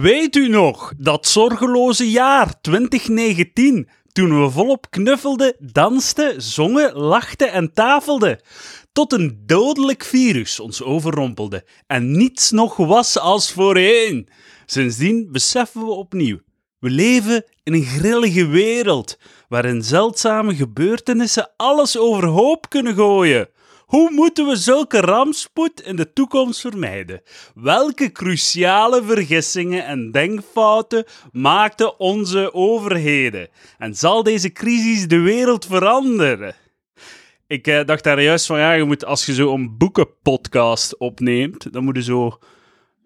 Weet u nog dat zorgeloze jaar 2019, toen we volop knuffelden, dansten, zongen, lachten en tafelden? Tot een dodelijk virus ons overrompelde en niets nog was als voorheen. Sindsdien beseffen we opnieuw: we leven in een grillige wereld waarin zeldzame gebeurtenissen alles overhoop kunnen gooien. Hoe moeten we zulke rampspoed in de toekomst vermijden? Welke cruciale vergissingen en denkfouten maakten onze overheden? En zal deze crisis de wereld veranderen? Ik eh, dacht daar juist van, ja, je moet, als je zo een boekenpodcast opneemt, dan moet je zo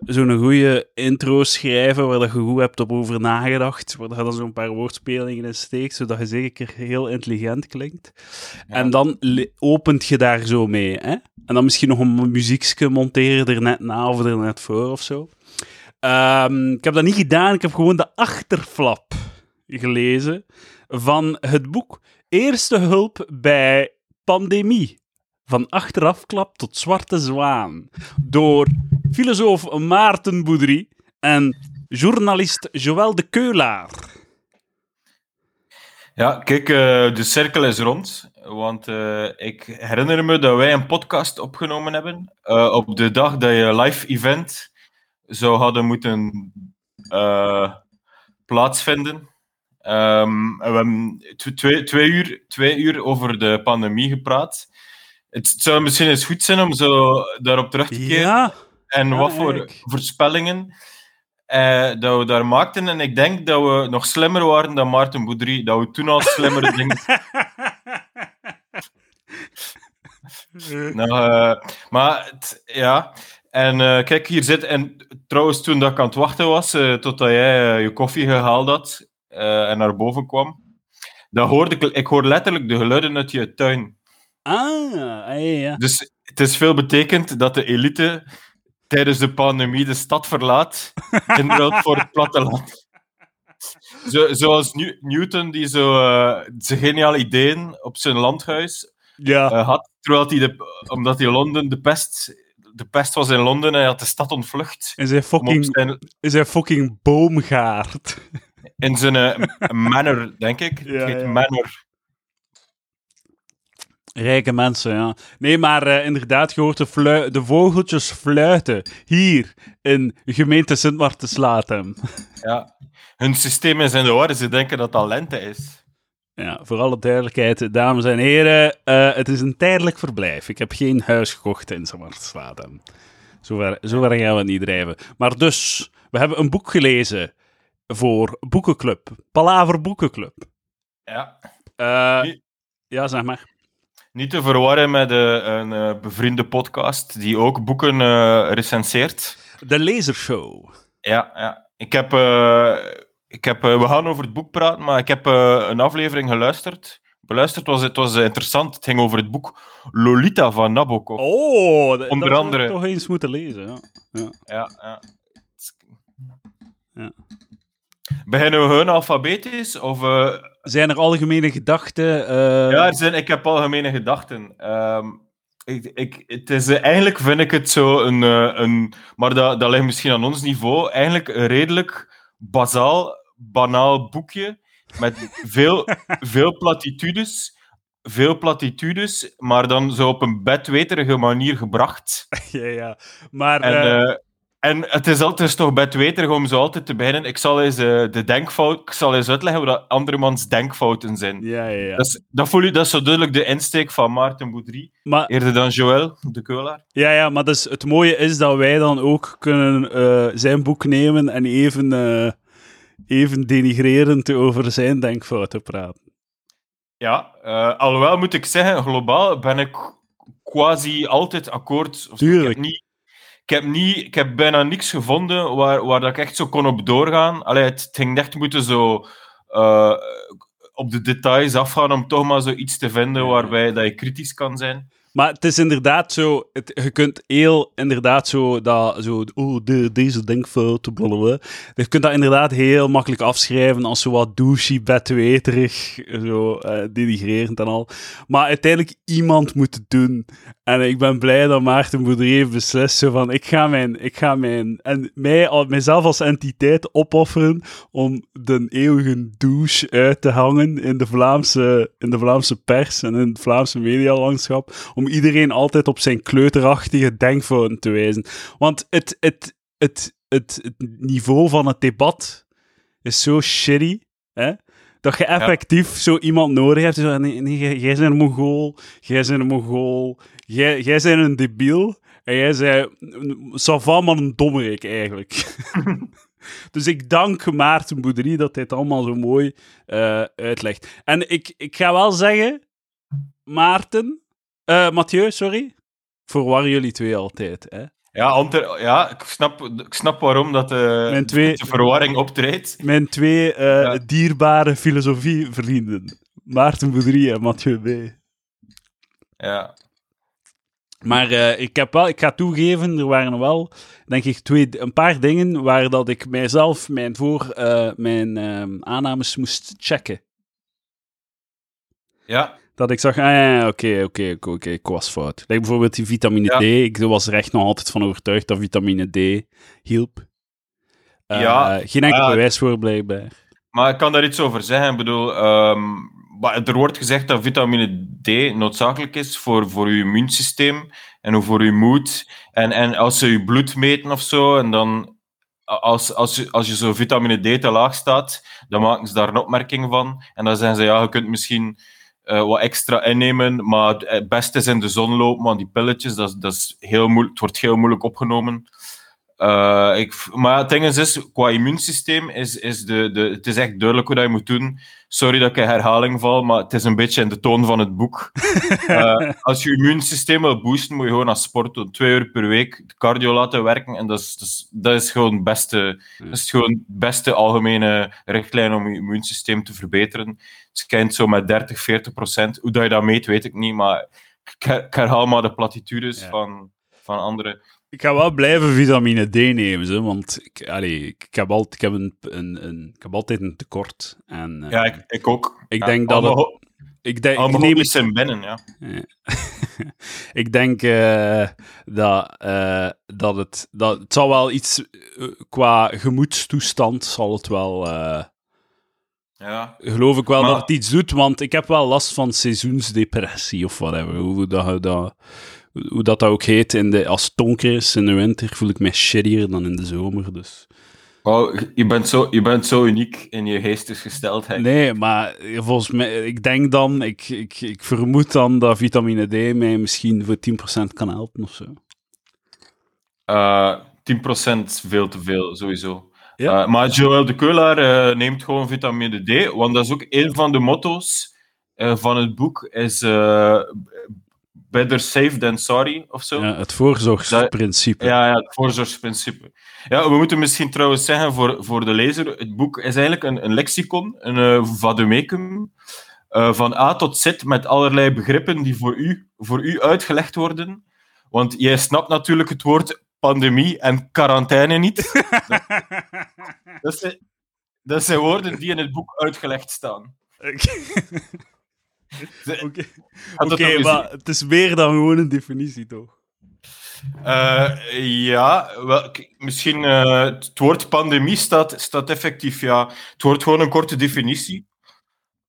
zo'n goede intro schrijven waar dat je goed hebt op over nagedacht, waar je dan zo'n paar woordspelingen in steekt, zodat je zeker heel intelligent klinkt. En dan opent je daar zo mee, hè? En dan misschien nog een muziekje monteren er net na of er net voor of zo. Ehm, ik heb dat niet gedaan, ik heb gewoon de achterflap gelezen van het boek Eerste hulp bij pandemie. Van achterafklap tot zwarte zwaan. Door filosoof Maarten Boudry en journalist Joël de Keulaar. Ja, kijk, eh, de cirkel is rond. Want eh, ik herinner me dat wij een podcast opgenomen hebben. eh, op de dag dat je live event zou hadden moeten plaatsvinden. Ehm, we hebben tw- twee, twee, uur, twee uur over de pandemie gepraat. Het zou misschien eens goed zijn om zo daarop terug te keren. Ja, En Ja, wat voor eigenlijk. voorspellingen eh, dat we daar maakten. En ik denk dat we nog slimmer waren dan Maarten Boudry. Dat we toen al slimmere dingen... Nou, eh, maar ja. En eh, kijk, hier zit... En trouwens, toen dat ik aan het wachten was, eh, totdat jij eh, je koffie gehaald had eh, en naar boven kwam, dan hoorde ik... Ik hoor letterlijk de geluiden uit je tuin. Ah, ah, ja, ja. Dus het is veel betekend dat de elite tijdens de pandemie de stad verlaat in ruil voor het platteland. Zo, zoals New- Newton, die zo, eh, zijn geniale ideeën op zijn landhuis ja. eh, had, terwijl hij de, omdat hij Londen de pest, de pest was in Londen en hij had de stad ontvlucht. In zijn Om op fucking, zijn, in zijn fucking boomgaard. in zijn eh, manor, denk ik. Ja, het heet ja. manor. Rijke mensen, ja. Nee, maar eh, inderdaad, je hoort de, vogeltjes fluiten. Hier, in gemeente sint Maartenslatem. Ja. Hun systeem is in de war, ze denken dat dat lente is. Ja, voor alle duidelijkheid, dames en heren, eh, het is een tijdelijk verblijf. Ik heb geen huis gekocht in sint Maartenslatem. Zover, zover gaan we het niet drijven. Maar dus, we hebben een boek gelezen voor Boekenclub. Palaver Boekenclub. Ja. Eh, ja, zeg maar. Niet te verwarren met een eh, bevriende podcast die ook boeken eh, recenseert. De Lasershow. Ja, ja. Ik heb, eh, ik heb, we gaan over het boek praten, maar ik heb een aflevering geluisterd. Beluisterd was het was interessant. Het ging over het boek Lolita van Nabokov. Oh, dat, Onder dat andere. toch eens moeten lezen. Ja. Ja. Ja, ja. Ja. Beginnen we gewoon alfabetisch? Of, eh, Zijn er algemene gedachten? eh, Ja, er zijn, ik heb algemene gedachten. Ehm, ik, ik, het is, eh, eigenlijk vind ik het zo een, een maar dat, dat ligt misschien aan ons niveau, eigenlijk een redelijk bazaal, banaal boekje met veel, veel platitudes. Veel platitudes, maar dan zo op een bedweterige manier gebracht. ja, ja. Maar En, en het is altijd toch bedweterig om zo altijd te beginnen. Ik zal eens eh, de denkfout, ik zal eens uitleggen wat andermans denkfouten zijn. ja, ja, ja. Dat, is, dat, voel je, dat is zo duidelijk de insteek van Maarten Boudry, Maar, eerder dan Joël de Keulaar. ja, ja, maar dus het mooie is dat wij dan ook kunnen eh, zijn boek nemen en even, eh, even denigrerend over zijn denkfouten praten. Ja, alhoewel moet ik zeggen, globaal ben ik quasi altijd akkoord. Of Tuurlijk. niet, ik, heb niet, ik heb bijna niks gevonden waar, waar dat ik echt zo kon op doorgaan. Allee, het, het ging echt moeten zo eh, op de details afgaan om toch maar zoiets te vinden waarbij dat je kritisch kan zijn. Maar het is inderdaad zo, het, je kunt heel inderdaad zo, dat, zo oh, de, deze denkfout, blablabla. Je kunt dat inderdaad heel makkelijk afschrijven als zo wat douchey, bedweterig, zo eh, denigrerend en al. Maar uiteindelijk iemand moet het doen. En ik ben blij dat Maarten Boudry heeft beslist zo van, ik ga mijn, ik ga mijn, en mij, al- mijzelf als entiteit opofferen om de eeuwige douche uit te hangen in de Vlaamse, in de Vlaamse pers en in het Vlaamse medialandschap, om iedereen altijd op zijn kleuterachtige denkfouten te wijzen. Want het, het, het, het, het niveau van het debat is zo shitty, hè? Dat je effectief zo iemand nodig hebt. Zo, nee, nee, jij- jij bent een Mongool, jij bent een Mongool, jij, jij bent een debiel en jij bent savant, maar een dommerik eigenlijk. dus ik dank Maarten Boudry dat hij het allemaal zo mooi eh, uitlegt. En ik, ik ga wel zeggen, Maarten, eh Mathieu, sorry, ik verwar jullie twee altijd. Hè? Ja, ja ik, snap, ik snap waarom dat de, Mijn twee- de verwarring optreedt. Mijn twee eh, Ja. dierbare filosofievrienden, Maarten Boudry en Mathieu B. Ja. Maar eh, ik, heb wel, ik ga toegeven, er waren wel, denk ik, twee, een paar dingen waar dat ik mijzelf, mijn, voor, eh, mijn ehm, aannames moest checken. ja, Dat ik zag, ah ja, oké, oké, oké, ik was fout. Like bijvoorbeeld die vitamine Ja. D. Ik was er echt nog altijd van overtuigd dat vitamine D hielp. Eh, Ja, geen enkel ah, bewijs voor, blijkbaar. maar ik kan daar iets over zeggen. Ik bedoel, ehm, maar er wordt gezegd dat vitamine D noodzakelijk is voor, voor je immuunsysteem en voor je moed. En, en als ze je bloed meten of zo, en dan als, als, je, als je zo vitamine D te laag staat, dan maken ze daar een opmerking van. En dan zeggen ze, ja, je kunt misschien eh, wat extra innemen, maar het beste is in de zon lopen, want die pilletjes, dat, dat is heel moeilijk, het wordt heel moeilijk opgenomen. Eh, ik, maar het ding is, is, qua immuunsysteem is, is de, de, het is echt duidelijk hoe dat je moet doen. Sorry dat ik in herhaling val, maar het is een beetje in de toon van het boek. Eh, als je immuunsysteem wil boosten, moet je gewoon aan sport doen. Twee uur per week cardio laten werken. En dat is, dat is, dat is gewoon beste, dat is gewoon beste algemene richtlijn om je immuunsysteem te verbeteren. Het schijnt zo met 30, 40 procent. Hoe dat je dat meet, weet ik niet. Maar ik, her- ik herhaal maar de platitudes Ja. van, van anderen. Ik ga wel blijven vitamine D nemen, zo, want ik, allee, ik, heb altijd, ik, heb een, een, een, ik heb altijd een tekort. En, eh, Ja, ik, ik ook. Ik Ja, denk dat allemaal- ik, denk, ik neem het zijn binnen, ja. ik denk eh, dat, eh, dat, het, dat het zal wel iets eh, qua gemoedstoestand zal het wel. eh, ja. geloof ik wel Maar- dat het iets doet, want ik heb wel last van seizoensdepressie of whatever. Hoe dat, dat, hoe dat, dat ook heet. In de, als het donker is in de winter voel ik mij shittier dan in de zomer. Dus. Oh, je, bent zo, je bent zo uniek in je geestesgesteldheid. Nee, maar volgens mij, ik denk dan, ik, ik, ik vermoed dan dat vitamine D mij misschien voor 10% kan helpen of zo. Eh 10% veel te veel, sowieso. Ja. Eh, maar Joël de Keulaar eh, neemt gewoon vitamine D, want dat is ook een van de motto's eh, van het boek, is eh, better safe than sorry, of zo. Ja, het voorzorgsprincipe. Ja, ja, het voorzorgsprincipe. Ja, we moeten misschien trouwens zeggen voor, voor de lezer, het boek is eigenlijk een, een lexicon, een uh, vademecum, uh, van A tot Z met allerlei begrippen die voor u, voor u uitgelegd worden. Want jij snapt natuurlijk het woord pandemie en quarantaine niet. dat, dat, zijn, dat zijn woorden die in het boek uitgelegd staan. Oké, okay. Maar het is meer dan gewoon een definitie, toch? Uh, ja, wel, misschien uh, het woord pandemie staat, staat effectief, ja. Het wordt gewoon een korte definitie.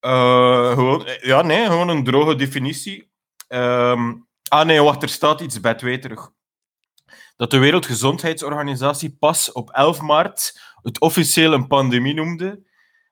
Uh, gewoon, ja, nee, gewoon een droge definitie. Um, ah nee, wacht, er staat iets bedweterig. Dat de Wereldgezondheidsorganisatie pas op 11 maart het officieel een pandemie noemde.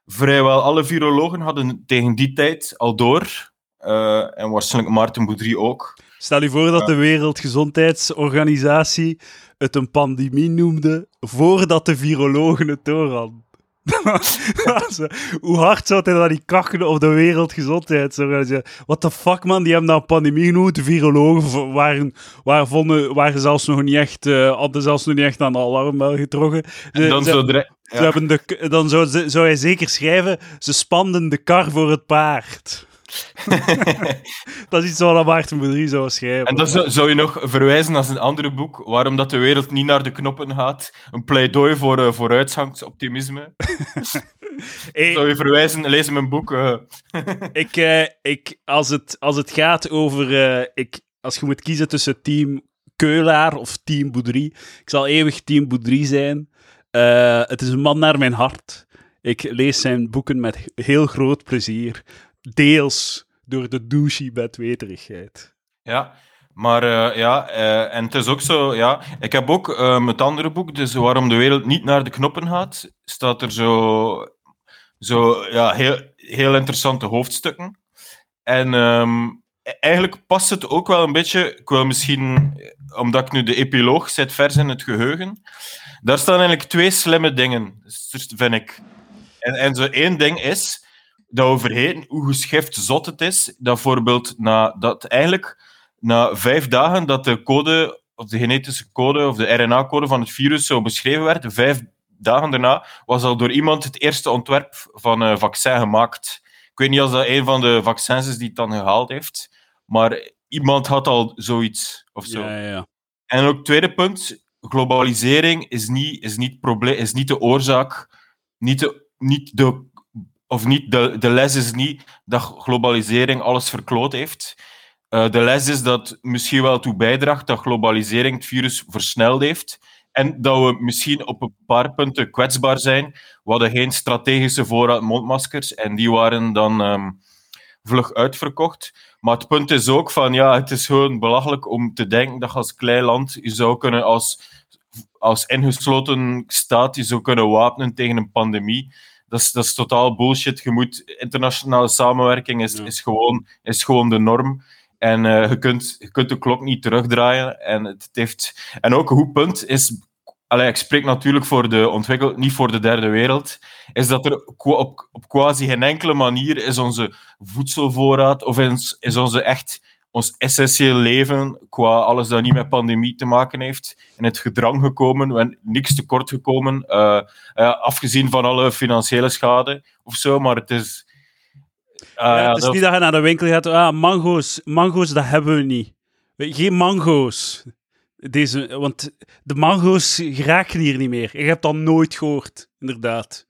Vrijwel alle virologen hadden tegen die tijd al door. Uh, en waarschijnlijk Maarten Boudry ook. Stel je voor dat de Wereldgezondheidsorganisatie het een pandemie noemde voordat de virologen het door hadden. Hoe hard zou hij dat niet kakken op de Wereldgezondheidsorganisatie? What the fuck, man? Die hebben dat een pandemie genoemd. De virologen waren, waren, vonden, waren zelfs nog niet echt, uh, hadden zelfs nog niet echt aan de alarmbel getrokken. En dan zo ja. Ze hebben de, dan zou, zou hij zeker schrijven, ze spanden de kar voor het paard. dat is iets wat Maarten Boudry zou schrijven. En dan zou, je nog verwijzen naar een andere boek, waarom dat de wereld niet naar de knoppen gaat. Een pleidooi voor uh, vooruitgangsoptimisme. hey, zou je verwijzen, lees mijn boek. Uh. ik, uh, ik, als, het, als het gaat over... Ik, als je moet kiezen tussen team Keulaar of team Boudry, ik zal eeuwig team Boudry zijn. Eh, het is een man naar mijn hart. Ik lees zijn boeken met heel groot plezier. Deels door de douchey bedweterigheid. Ja, maar eh, ja, eh, en het is ook zo, ja. Ik heb ook um, het andere boek, dus Waarom de wereld niet naar de knoppen gaat, staat er zo, zo ja, heel, heel interessante hoofdstukken. En ehm, eigenlijk past het ook wel een beetje, ik wil misschien, omdat ik nu de epiloog zet vers in het geheugen, daar staan eigenlijk twee slimme dingen, vind ik. En, en zo één ding is dat we vergeten hoe geschift zot het is, dat bijvoorbeeld na, dat eigenlijk na vijf dagen dat de code, of de genetische code, of de RNA-code van het virus zo beschreven werd, vijf dagen daarna was al door iemand het eerste ontwerp van een vaccin gemaakt. Ik weet niet of dat een van de vaccins is die het dan gehaald heeft, maar iemand had al zoiets of zo. Ja, ja. En ook tweede punt, globalisering is niet, is niet, probleem, is niet de oorzaak, niet de, niet de, of niet de, de les is niet dat globalisering alles verkloot heeft. Uh, de les is dat misschien wel toe bijdraagt dat globalisering het virus versneld heeft. En dat we misschien op een paar punten kwetsbaar zijn. We hadden geen strategische voorraad mondmaskers en die waren dan um, vlug uitverkocht. Maar het punt is ook van, ja, het is gewoon belachelijk om te denken dat je als klein land je zou kunnen als, als ingesloten staat je zou kunnen wapenen tegen een pandemie. Dat is, dat is totaal bullshit. Je moet, internationale samenwerking is, is, gewoon, is gewoon de norm. En uh, je, kunt, je kunt de klok niet terugdraaien. En, het heeft, en ook een goed punt is, allee, ik spreek natuurlijk voor de ontwikkel, niet voor de derde wereld, is dat er op, op quasi geen enkele manier is onze voedselvoorraad of is, is onze echt ons essentieel leven, qua alles dat niet met pandemie te maken heeft, in het gedrang gekomen, we zijn niks tekort gekomen, uh, uh, afgezien van alle financiële schade of zo, maar het is... Uh, ja, het is dat... niet dat je naar de winkel gaat, ah, mango's, mango's, dat hebben we niet. Geen mango's. Deze, want de mango's geraken hier niet meer. Ik heb dat nooit gehoord, inderdaad.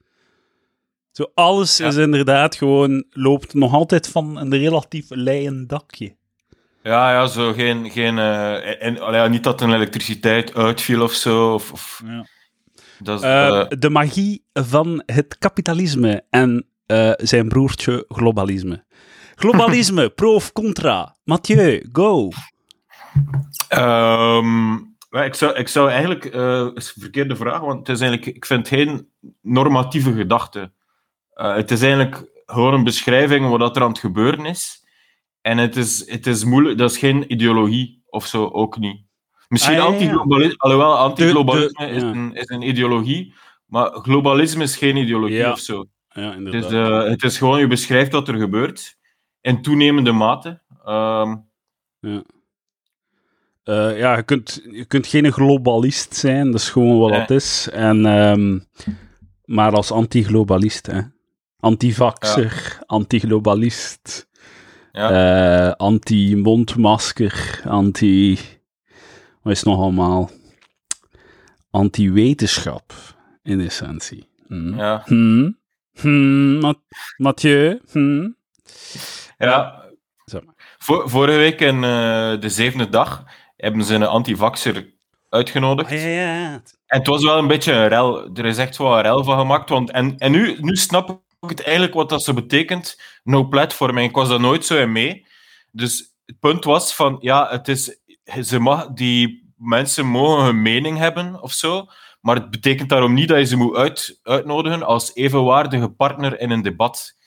Zo, alles ja. is inderdaad gewoon, loopt nog altijd van een relatief leien dakje. Ja, ja, zo geen. geen uh, en, allee, niet dat een elektriciteit uitviel of zo. Of, of ja. dat is, uh, de magie van het kapitalisme en zijn broertje globalisme. Globalisme, pro of contra? Mathieu, go. Um, ik, zou, ik zou eigenlijk. het is een verkeerde vraag, want het is eigenlijk, ik vind geen normatieve gedachte. het is eigenlijk gewoon een beschrijving wat er aan het gebeuren is. En het is, het is moeilijk, dat is geen ideologie of zo, ook niet. Misschien ah, anti-globalisme, alhoewel anti-globalisme is, een, is een ideologie, maar globalisme is geen ideologie of zo. Ja, het, is, uh, het is gewoon, je beschrijft wat er gebeurt in toenemende mate. Um, ja. Uh, ja, je kunt, je kunt geen globalist zijn, dat is gewoon wat nee. is. En, um, maar als anti-globalist, hè. Antivaxer, ja. anti-globalist. Ja. Uh, anti-mondmasker, anti... Wat is het nog allemaal? Anti-wetenschap, in essentie. Hmm. Ja. Hmm. Hmm. Mathieu? Hmm. Ja. Vor, vorige week in uh, de zevende dag hebben ze een antivaxer uitgenodigd. Oh, ja, ja. En het was wel een beetje een rel. Er is echt wel een rel van gemaakt. Want, en en nu, nu snap het eigenlijk wat dat zo betekent, no platforming. Ik was daar nooit zo in mee. Dus het punt was van, ja, het is, ze mag, die mensen mogen hun mening hebben of zo, maar het betekent daarom niet dat je ze moet uit, uitnodigen als evenwaardige partner in een debat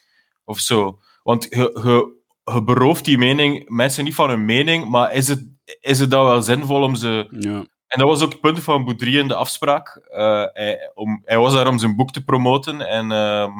of zo. Want je, je, je berooft die mening, mensen niet van hun mening, maar is het, is het dan wel zinvol om ze... Ja. En dat was ook het punt van Boudry in de afspraak. Uh, hij, om, hij was daar om zijn boek te promoten en... Uh,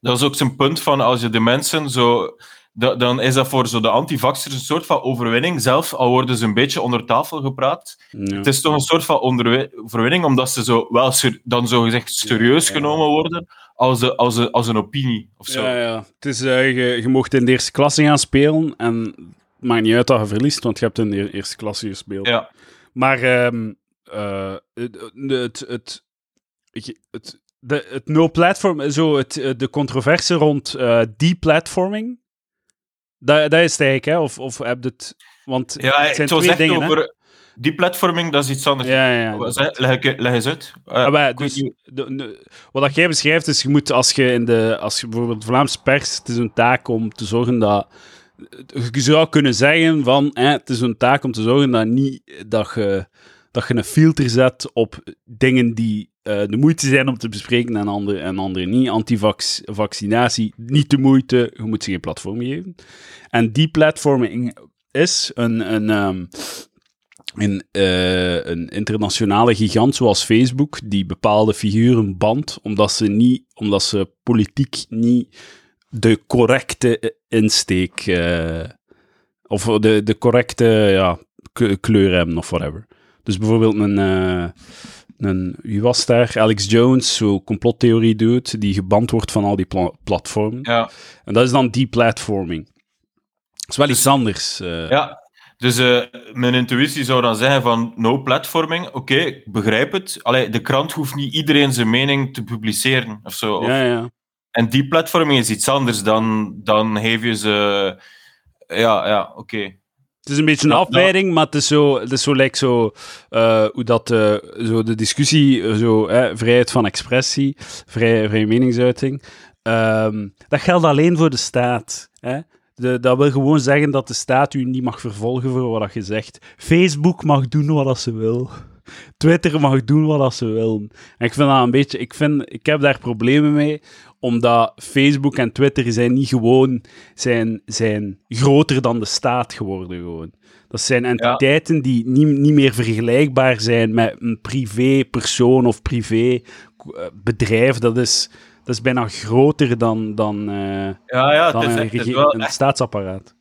dat is ook zijn punt van als je de mensen zo. Dan is dat voor zo de antivaxers een soort van overwinning. Zelf al worden ze een beetje onder tafel gepraat. Ja. Het is toch een soort van overwinning, omdat ze zo wel dan zo gezegd serieus Ja. genomen worden als, een- als, een- als een opinie of zo. Ja, ja. Het is, eh, je, je mocht in de eerste klasse gaan spelen en maakt niet uit dat je verliest, want je hebt de eerste klasse gespeeld. Ja. Maar ehm, eh, het, het, het, het, de, het no-platform, zo het, eh, de controverse rond eh deplatforming, Dat, dat is het eigenlijk, hè? Of, of heb je het... Want Ja, het zijn twee dingen, hè? Die platforming, dat is iets anders. Ja, ja, ja. Zeg- Leg, leg eens uit. Maar dus, de- de- wat jij beschrijft is, je moet als je in de, als je bijvoorbeeld Vlaamse pers, het is een taak om te zorgen dat, je zou kunnen zeggen van, het is een taak om te zorgen dat, niet, dat, je, dat je een filter zet op dingen die eh, de moeite zijn om te bespreken en andere, en andere niet. Antivaccinatie, niet de moeite, je moet ze geen platform geven. En die platforming is een, een, ehm, een, eh, een internationale gigant zoals Facebook, die bepaalde figuren bandt, omdat ze, niet, omdat ze politiek niet de correcte insteek, eh, of de, de correcte ja, kleur hebben, of whatever. Dus bijvoorbeeld een, eh, een, wie was daar? Alex Jones, zo complottheorie doet, die geband wordt van al die pla- platformen. Ja, En dat is dan deplatforming. Dat is wel iets anders. eh. ja. Dus mijn intuïtie zou dan zeggen van no platforming. Oké, ik begrijp het. Allee, de krant hoeft niet iedereen zijn mening te publiceren of zo. Of- ja, ja. En die platforming is iets anders dan, dan geef je ze... Ja, ja, oké. Het is een beetje een afleiding, maar het is zo, het is zo, like zo eh, hoe dat, eh, zo de discussie, eh, zo, vrijheid van expressie, vrij, vrije meningsuiting, ehm, dat geldt alleen voor de staat. Hè? De, dat wil gewoon zeggen dat de staat u niet mag vervolgen voor wat je zegt. Facebook mag doen wat ze wil. Twitter mag doen wat ze wil. En ik vind dat een beetje, ik, vind, ik heb daar problemen mee, omdat Facebook en Twitter zijn niet gewoon, zijn, zijn groter dan de staat geworden gewoon. Dat zijn entiteiten die niet, niet meer vergelijkbaar zijn met een privé-persoon of privé-bedrijf. Dat is, dat is bijna groter dan, dan, eh, Ja, ja, dan het is, een, het is wel een echt staatsapparaat.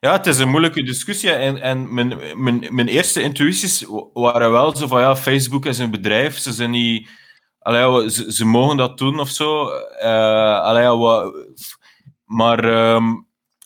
Ja, het is een moeilijke discussie. En, en mijn, mijn, mijn eerste intuïties waren wel zo van ja, Facebook is een bedrijf. Ze zijn niet. Allee, ja, ze, ze mogen dat doen of zo. Eh, allee, maar, ehm,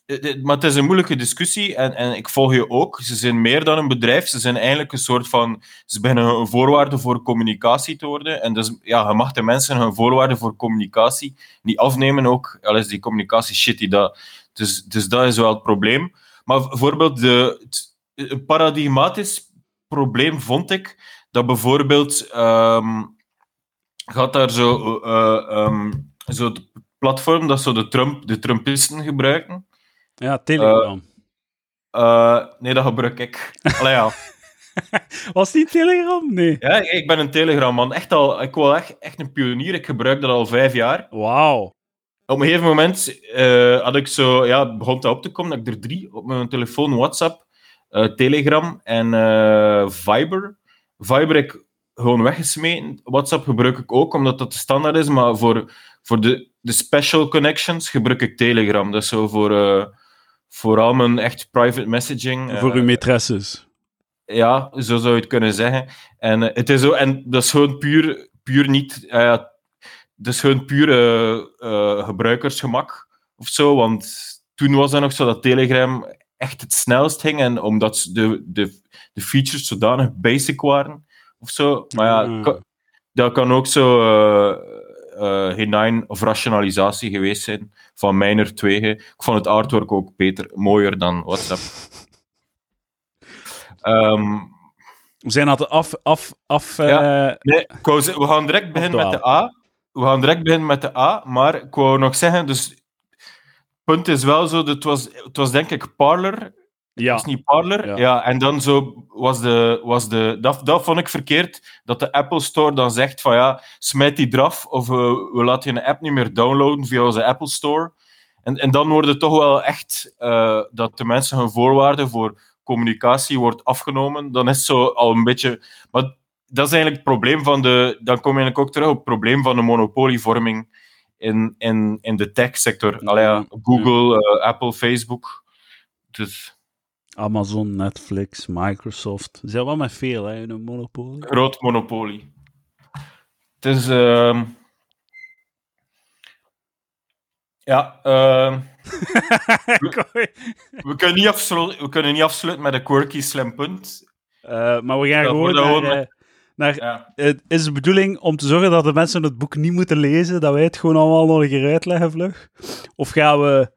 het- het- maar het is een moeilijke discussie. En, en ik volg je ook. Ze zijn meer dan een bedrijf. Ze zijn eigenlijk een soort van. Ze beginnen een voorwaarde voor communicatie te worden. En dus ja, je mag de mensen hun voorwaarden voor communicatie niet afnemen. Ook al is die communicatie shitty. Dat, dus, dus dat is wel het probleem. Maar bijvoorbeeld, de, het, een paradigmatisch probleem vond ik dat bijvoorbeeld ehm, gaat daar zo, eh, ehm, zo het platform dat zo de, Trump, de Trumpisten gebruiken. Ja, Telegram. Eh, nee, dat gebruik ik. Allee, ja. Was die Telegram? Nee. ja, ik ben een Telegram-man. Echt al, ik wil echt, echt een pionier. Ik gebruik dat al vijf jaar. Wauw. Op een gegeven moment eh, had ik zo, ja, begon dat op te komen dat ik er drie op mijn telefoon, WhatsApp, eh, Telegram en eh, Viber. Viber ik gewoon weggesmeten. WhatsApp gebruik ik ook, omdat dat de standaard is, maar voor, voor de, de special connections gebruik ik Telegram. Dat is zo voor, vooral mijn echt private messaging. Voor eh, uw maîtresses. ja, zo zou je het kunnen zeggen. En, eh, het is zo, en dat is gewoon puur, puur niet. ja, dat is gewoon puur gebruikersgemak of zo. Want toen was dat nog zo dat Telegram echt het snelst ging. En omdat de, de, de features zodanig basic waren of zo. Maar ja, ka- dat kan ook zo hinein of rationalisatie geweest zijn van mijner twee. Ik vond het artwork ook beter, mooier dan WhatsApp. Ehm, We zijn aan het af... af, af Ja. eh, Nee, wou we gaan direct beginnen met de A. We gaan direct beginnen met de A, maar ik wou nog zeggen, dus het punt is wel zo, dat het was, het was denk ik Parler, ja. was niet Parler, Ja. ja. en dan zo was de, was de dat, dat vond ik verkeerd, dat de Apple Store dan zegt van ja, smijt die eraf, of we, we laten je app niet meer downloaden via onze Apple Store. En, en dan wordt het toch wel echt eh, dat de mensen hun voorwaarden voor communicatie wordt afgenomen. Dan is het zo al een beetje... Maar dat is eigenlijk het probleem van de... Dan kom je eigenlijk ook terug op het probleem van de monopolievorming in, in, in de tech-sector. Allee, ja, Google, eh, Apple, Facebook. Dus Amazon, Netflix, Microsoft. Ze zijn wel met veel, hè, in een monopolie. groot monopolie. Het is... ehm, Ja, ehm, we, kunnen niet afslu- we kunnen niet afsluiten met een quirky slim punt. Eh, maar we gaan gewoon naar... eh, naar Ja. het is de bedoeling om te zorgen dat de mensen het boek niet moeten lezen, dat wij het gewoon allemaal nog een keer uitleggen vlug? Of gaan we...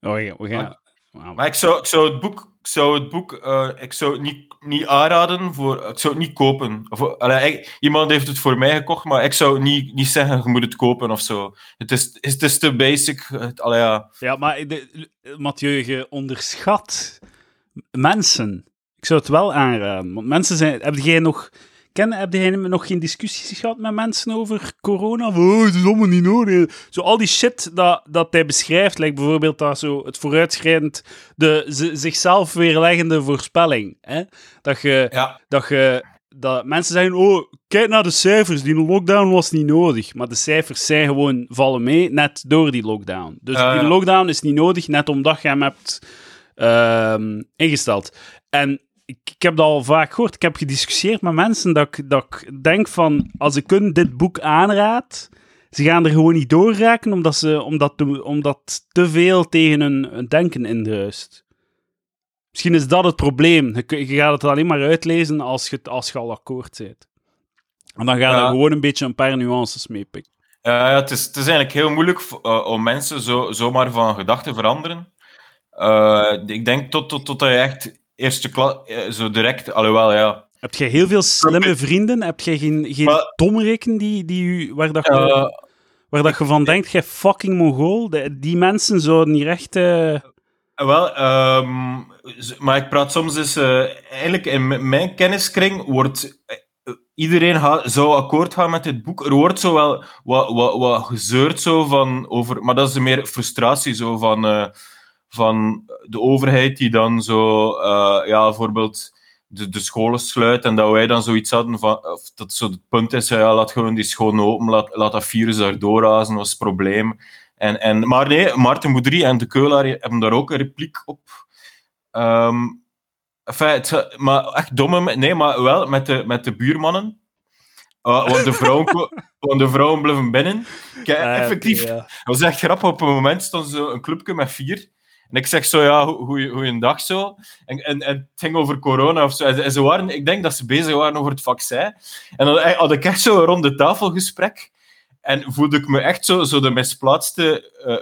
Oh, we gaan- Maar ik zou, ik zou het boek, ik zou het boek eh, ik zou het niet, niet aanraden, voor, ik zou het niet kopen. Of, allee, ik- iemand heeft het voor mij gekocht, maar ik zou niet, niet zeggen, je moet het kopen of zo. Het is, het is te basic. Het, allee, ja. Ja, maar de, Mathieu, je onderschat mensen. Ik zou het wel aanraden. Want mensen zijn... Heb jij nog... Ken, heb jij nog geen discussies gehad met mensen over corona? Oh, het is allemaal niet nodig. Zo al die shit dat, dat hij beschrijft, lijkt bijvoorbeeld dat zo het vooruitschrijdend, de zichzelf weerleggende voorspelling. Hè? Dat je Ja. dat, je, dat mensen zeggen, oh, kijk naar de cijfers, die lockdown was niet nodig. Maar de cijfers zijn gewoon, vallen mee, net door die lockdown. Dus Ja, die lockdown is niet nodig, net omdat je hem hebt ehm, ingesteld. En ik, ik heb dat al vaak gehoord, ik heb gediscussieerd met mensen dat ik, dat ik denk van, als ik hun dit boek aanraad, ze gaan er gewoon niet door raken, omdat, ze, omdat, de- omdat te veel tegen hun, hun denken indruist. Misschien is dat het probleem. Je, gaat het alleen maar uitlezen als je, als je al akkoord bent. En dan ga je Ja. er gewoon een beetje een paar nuances mee pikken. Ja, het, is, het is eigenlijk heel moeilijk eh, om mensen zo, zomaar van gedachten te veranderen. Eh, ik denk tot, tot, tot dat je echt eerste klas, eh, zo direct, alhoewel ja. Heb jij heel veel slimme vrienden? Heb jij geen, geen Maar- domreken die, die u, waar, dat je, Eh, waar dat je van denkt, jij fucking mongool? De- die mensen zouden niet recht... eh, Wel, ehm, maar ik praat soms dus... eigenlijk in mijn kenniskring wordt... Iedereen zou akkoord gaan met dit boek. Er wordt zo wel wat, wat, wat gezeurd zo van over... Maar dat is meer frustratie zo van, van de overheid die dan zo... eh, ja, bijvoorbeeld de, de scholen sluit en dat wij dan zoiets hadden van... Of dat zo het punt is, ja, laat gewoon die scholen open, laat, laat dat virus daar doorrazen, was het probleem. En, en, maar nee, Maarten Boudry en de Keulaar hebben daar ook een repliek op. Ehm enfin, het- maar echt domme... me- Nee, maar wel met de, met de buurmannen. Uh, want, de vrouwen, want de vrouwen blijven binnen. Kijk, eh, effectief, dat was echt grappig. Op een moment stond zo een clubje met vier. En ik zeg zo, ja, goeiedag zo. En, en, en het ging over corona of zo. En ze- en ze waren, ik denk dat ze bezig waren over het vaccin. En dan had ik echt zo een ronde tafelgesprek. En voelde ik me echt zo, zo de misplaatste eh,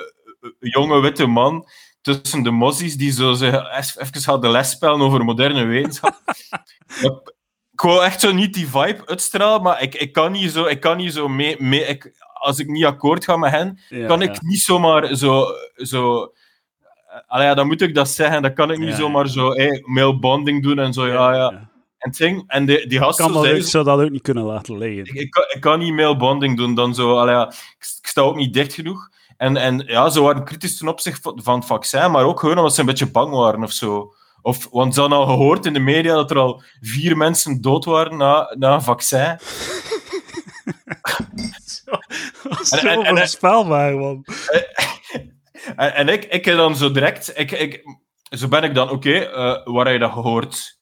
jonge witte man tussen de mossies die zo ze even hadden lesspellen over moderne wetenschap. Ik wou echt zo niet die vibe uitstralen, maar ik, ik kan niet zo, ik kan niet zo mee... mee ik, als ik niet akkoord ga met hen, Ja, kan ja. ik niet zomaar zo... zo eh, allee, ja, dan moet ik dat zeggen. Dan kan ik niet zomaar zo hey, mailbonding doen en zo. Ja, ja. En, ding, en die, die Ik gasten kan dat, ook- zou dat ook niet kunnen laten liggen. ik, ik, kan, ik kan niet mailbonding doen, dan zo, allee, ik, ik sta ook niet dicht genoeg. En, en ja, ze waren kritisch ten opzichte van, het vaccin, maar ook gewoon omdat ze een beetje bang waren of zo. Of, want ze hadden al gehoord in de media dat er al vier mensen dood waren na, na een vaccin. Dat is En- zo en- en- voorspelbaar, man. En, en ik, ik heb dan zo direct, ik, ik, zo ben ik dan, oké, eh, waar heb je dat gehoord?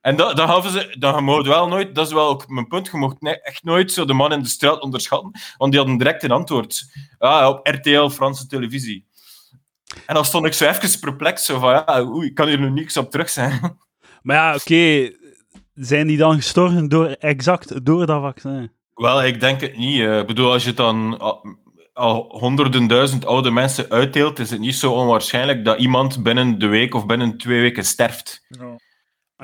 En dat, dat gaven ze, dan je wel nooit, dat is wel ook mijn punt, je mocht echt nooit zo de man in de straat onderschatten, want die hadden direct een antwoord. Ja, op RTL, Franse televisie. En dan stond ik zo even perplex, zo van, ja, oei, ik kan hier nu niks op terug zeggen. Maar ja, oké. Zijn die dan gestorven door, exact door dat vaccin? Wel, ik denk het niet. eh. Ik bedoel, als je het dan al, honderden duizend oude mensen uitdeelt, is het niet zo onwaarschijnlijk dat iemand binnen de week of binnen twee weken sterft.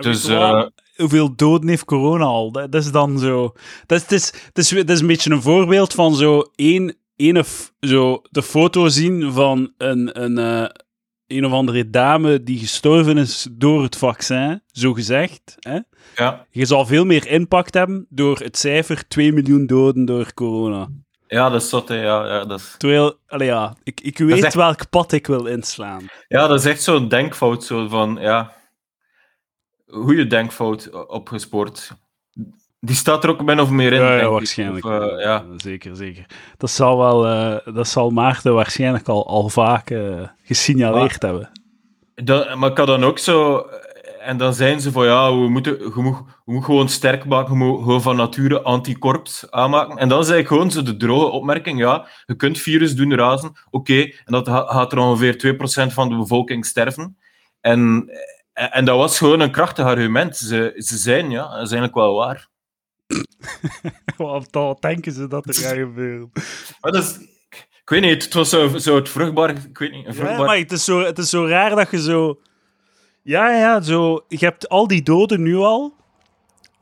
Dus, eh, Hoeveel doden heeft corona al? Dat, dat is dan zo... Dat is, het, is, het, is, het is een beetje een voorbeeld van zo één, ene, f- zo de foto zien van een, een, eh, een of andere dame die gestorven is door het vaccin, zo gezegd. Hè? Ja, Je zal veel meer impact hebben door het cijfer 2 miljoen doden door corona. Ja dat is. Ja, ja, dat is, Terwijl, allee, ja, ik, ik weet echt- welk pad ik wil inslaan. ja, dat is echt zo'n denkfout. Zo van, ja, goede denkfout opgespoord. Die staat er ook min of meer in. Ja, ja waarschijnlijk. Of, eh, ja. Zeker, zeker. Dat zal, wel, eh, dat zal Maarten waarschijnlijk al, al vaak eh, gesignaleerd hebben. Dat, maar ik had dan ook zo... En dan zijn ze van, ja, we moeten, je, moet, je moet gewoon sterk maken, je moet gewoon van nature anticorps aanmaken. En dan zei ik gewoon zo de droge opmerking, ja, je kunt virus doen razen, oké, en dat gaat er ongeveer 2% van de bevolking sterven. En, en, dat was gewoon een krachtig argument. Ze, ze zijn, ja, dat is eigenlijk wel waar. Wat, denken ze dat er gaat gebeuren? Maar dat is, ik weet niet, het was zo, zo het vruchtbaar... Ik weet niet, een Ja, vruchtbaar... maar het is, zo, het is zo raar dat je zo... Ja, ja, zo... Je hebt al die doden nu al.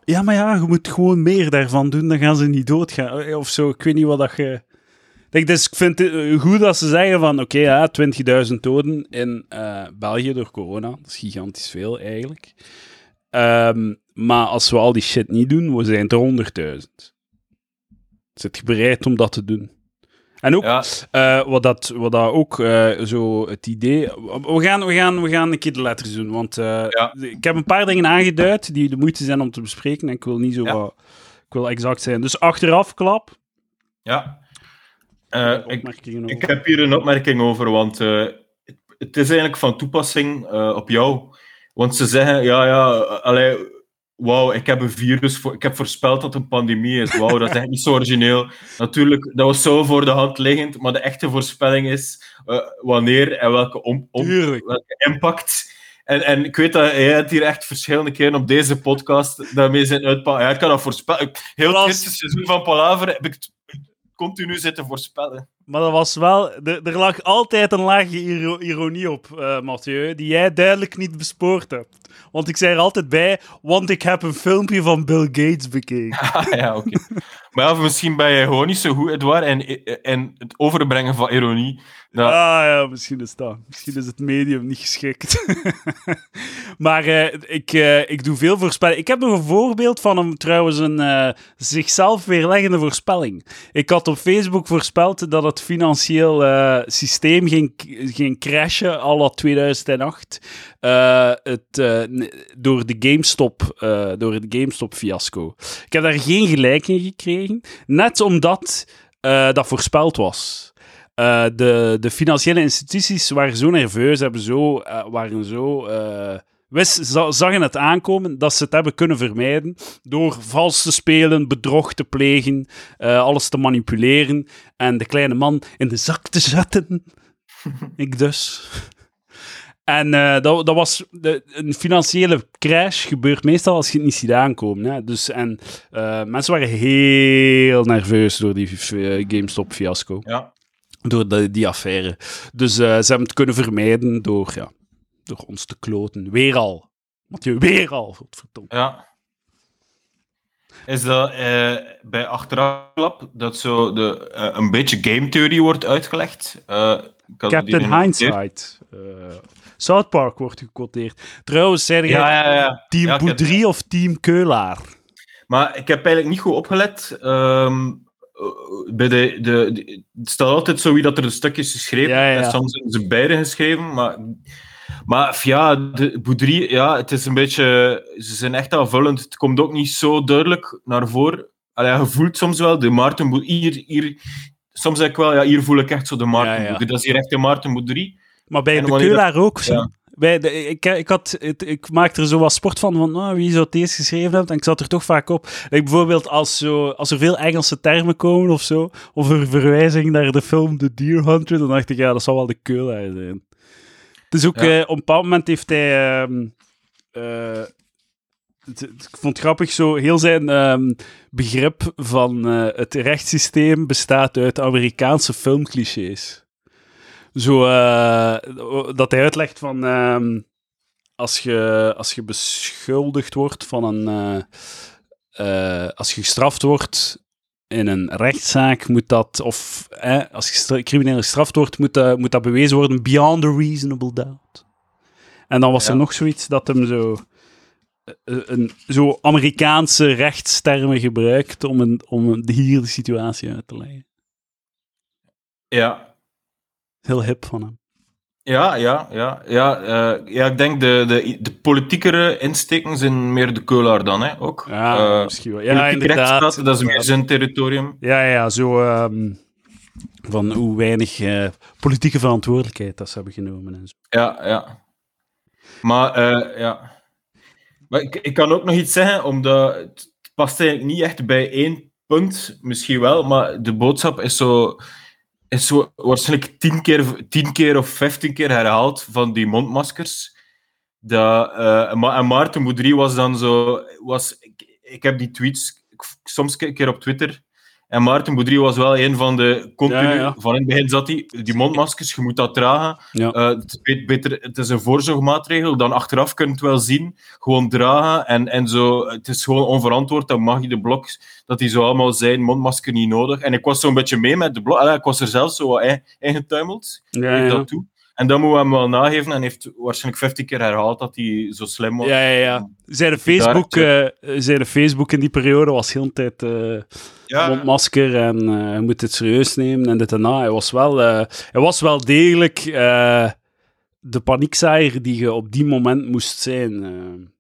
Ja, maar ja, je moet gewoon meer daarvan doen, dan gaan ze niet doodgaan. Eh, Of zo, ik weet niet wat dat je... Kijk, dus ik vind het eh, goed dat ze zeggen van... Oké, ja, 20.000 doden in eh, België door corona. Dat is gigantisch veel, eigenlijk. Ehm, maar als we al die shit niet doen, we zijn er 100.000. Zit je bereid om dat te doen? En ook, Ja, eh, wat, dat, wat dat ook eh, zo het idee. We gaan, we, gaan, we gaan een keer de letters doen. Want eh, Ja. ik heb een paar dingen aangeduid die de moeite zijn om te bespreken. En ik wil niet zo Ja. Ik wil exact zijn. Dus achteraf klap. ja. Ik, over. ik heb hier een opmerking over, want het, is eigenlijk van toepassing op jou. Want ze zeggen, ja, ja, allee, wauw, ik heb een virus, voor, ik heb voorspeld dat het een pandemie is. Wauw, dat is echt niet zo origineel. Natuurlijk, dat was zo voor de hand liggend, maar de echte voorspelling is eh, wanneer en welke, om, welke impact. En, en ik weet dat jij het hier echt verschillende keren op deze podcast daarmee zijn uitpakken. Ja, ik kan dat voorspellen. Heel het eerste seizoen van Palaver heb ik het continu zitten voorspellen. Maar dat was wel. Er, er lag altijd een laagje iro- ironie op, eh Mathieu. Die jij duidelijk niet bespoord hebt. Want ik zei er altijd bij. Want ik heb een filmpje van Bill Gates bekeken. Ah, ja, oké. Maar misschien ben je gewoon niet zo goed, en, en het overbrengen van ironie. Ah ja, misschien is dat. Misschien is het medium niet geschikt. maar eh, ik, eh, ik doe veel voorspellingen. Ik heb nog een voorbeeld van een, trouwens een eh, zichzelf weerleggende voorspelling. Ik had op Facebook voorspeld dat het financieel systeem ging, ging crashen, la 2008. eh, het, n- door de GameStop, door het GameStop-fiasco. Ik heb daar geen gelijk in gekregen, net omdat eh, dat voorspeld was. Eh, de, de financiële instituties waren zo nerveus, hebben zo, eh, waren zo, wist, zagen het aankomen dat ze het hebben kunnen vermijden door vals te spelen, bedrog te plegen, alles te manipuleren en de kleine man in de zak te zetten. Ik dus. En eh, dat, dat was de, een financiële crash gebeurt meestal als je het niet ziet aankomen. Hè? Dus, en eh, mensen waren heel nerveus door die eh, GameStop-fiasco ja. door de, die affaire. Dus ze hebben het kunnen vermijden door, ja, door ons te kloten. Weer al. Mathieu, weer al. Godverdomme. ja. Is dat bij achterafklap dat zo de, een beetje game theory wordt uitgelegd? Captain. Hindsight. Eh, South Park wordt gequoteerd. Trouwens, zei jij Ja. Team Ja, Boudry of Team Keulaar? Maar ik heb eigenlijk niet goed opgelet. Eh, bij de, de, de- het staat altijd zo wie dat er de stukjes geschreven. En soms zijn ze beide geschreven. Maar, maar ja, de Boudry, ja, het is een beetje... Ze zijn echt aanvullend. Het komt ook niet zo duidelijk naar voren. Allee, je voelt soms wel de Maarten Boudry... Hier, hier, soms zeg ik wel, ja, hier voel ik echt zo de Maarten Ja, ja. Boudry. Dat is hier echt de Maarten Boudry. Maar bij En de Keulaar ook. Ja. Bij de, ik, ik, had, het, ik maakte er zo wat sport van, van oh, wie zou eerst geschreven hebben. En ik zat er toch vaak op. Ik, bijvoorbeeld als, zo, als er veel Engelse termen komen of zo, of een verwijzing naar de film The Deer Hunter, dan dacht ik, ja, dat zal wel de Keulaar zijn. Het is ook, eh, op een bepaald moment heeft hij... ehm, eh, ik vond het grappig, zo heel zijn ehm, begrip van eh, het rechtssysteem bestaat uit Amerikaanse filmclichés. Zo, eh, dat hij uitlegt van ehm, als, je, als je beschuldigd wordt van een. eh, als je gestraft wordt in een rechtszaak, moet dat. Of eh, als je crimineel gestraft wordt, moet dat, moet dat bewezen worden beyond a reasonable doubt. En dan was Ja. er nog zoiets dat hem zo. Eh, Een, zo Amerikaanse rechtstermen gebruikt om, een, om een, hier de situatie uit te leggen. Ja, Heel hip van hem. Ja, ja, ja. Ja, eh, ja ik denk de, de, de politiekere insteken zijn meer de keulaar dan, hè, ook. Ja, Eh, misschien wel. Ja, inderdaad. dat is meer zijn territorium. Ja, ja, zo ehm, van hoe weinig eh, politieke verantwoordelijkheid dat ze hebben genomen en zo. Ja, ja. Maar, eh, ja. Ik, kan ook nog iets zeggen, omdat het past eigenlijk niet echt bij één punt, misschien wel, maar de boodschap is zo, is zo waarschijnlijk tien keer, tien keer of vijftien keer herhaald van die mondmaskers. Dat, eh, en Maarten Boudry was dan zo... Was, ik, ik heb die tweets soms een keer op Twitter En Maarten Boudry was wel een van de continu, Ja, ja. van in het begin zat hij, die mondmaskers, je moet dat dragen. Ja. Eh, het, is bet- beter, het is een voorzorgmaatregel, dan achteraf kun je het wel zien. Gewoon dragen en, en zo. Het is gewoon onverantwoord, dan mag je de blogs, dat die zo allemaal zijn, mondmasker niet nodig. En ik was zo'n beetje mee met de Allee, ik was er zelf zo wat in- ingetuimeld, ja. dat toe. En dan moeten we hem wel nageven en heeft waarschijnlijk 50 keer herhaald dat hij zo slim was. Ja, ja, ja. Zijn Facebook, eh zijn Facebook in die periode was heel de tijd Ja. mondmasker en eh, je moet het serieus nemen en dit en dat. Hij was wel, hij was wel degelijk de paniekzaaier die je op die moment moest zijn.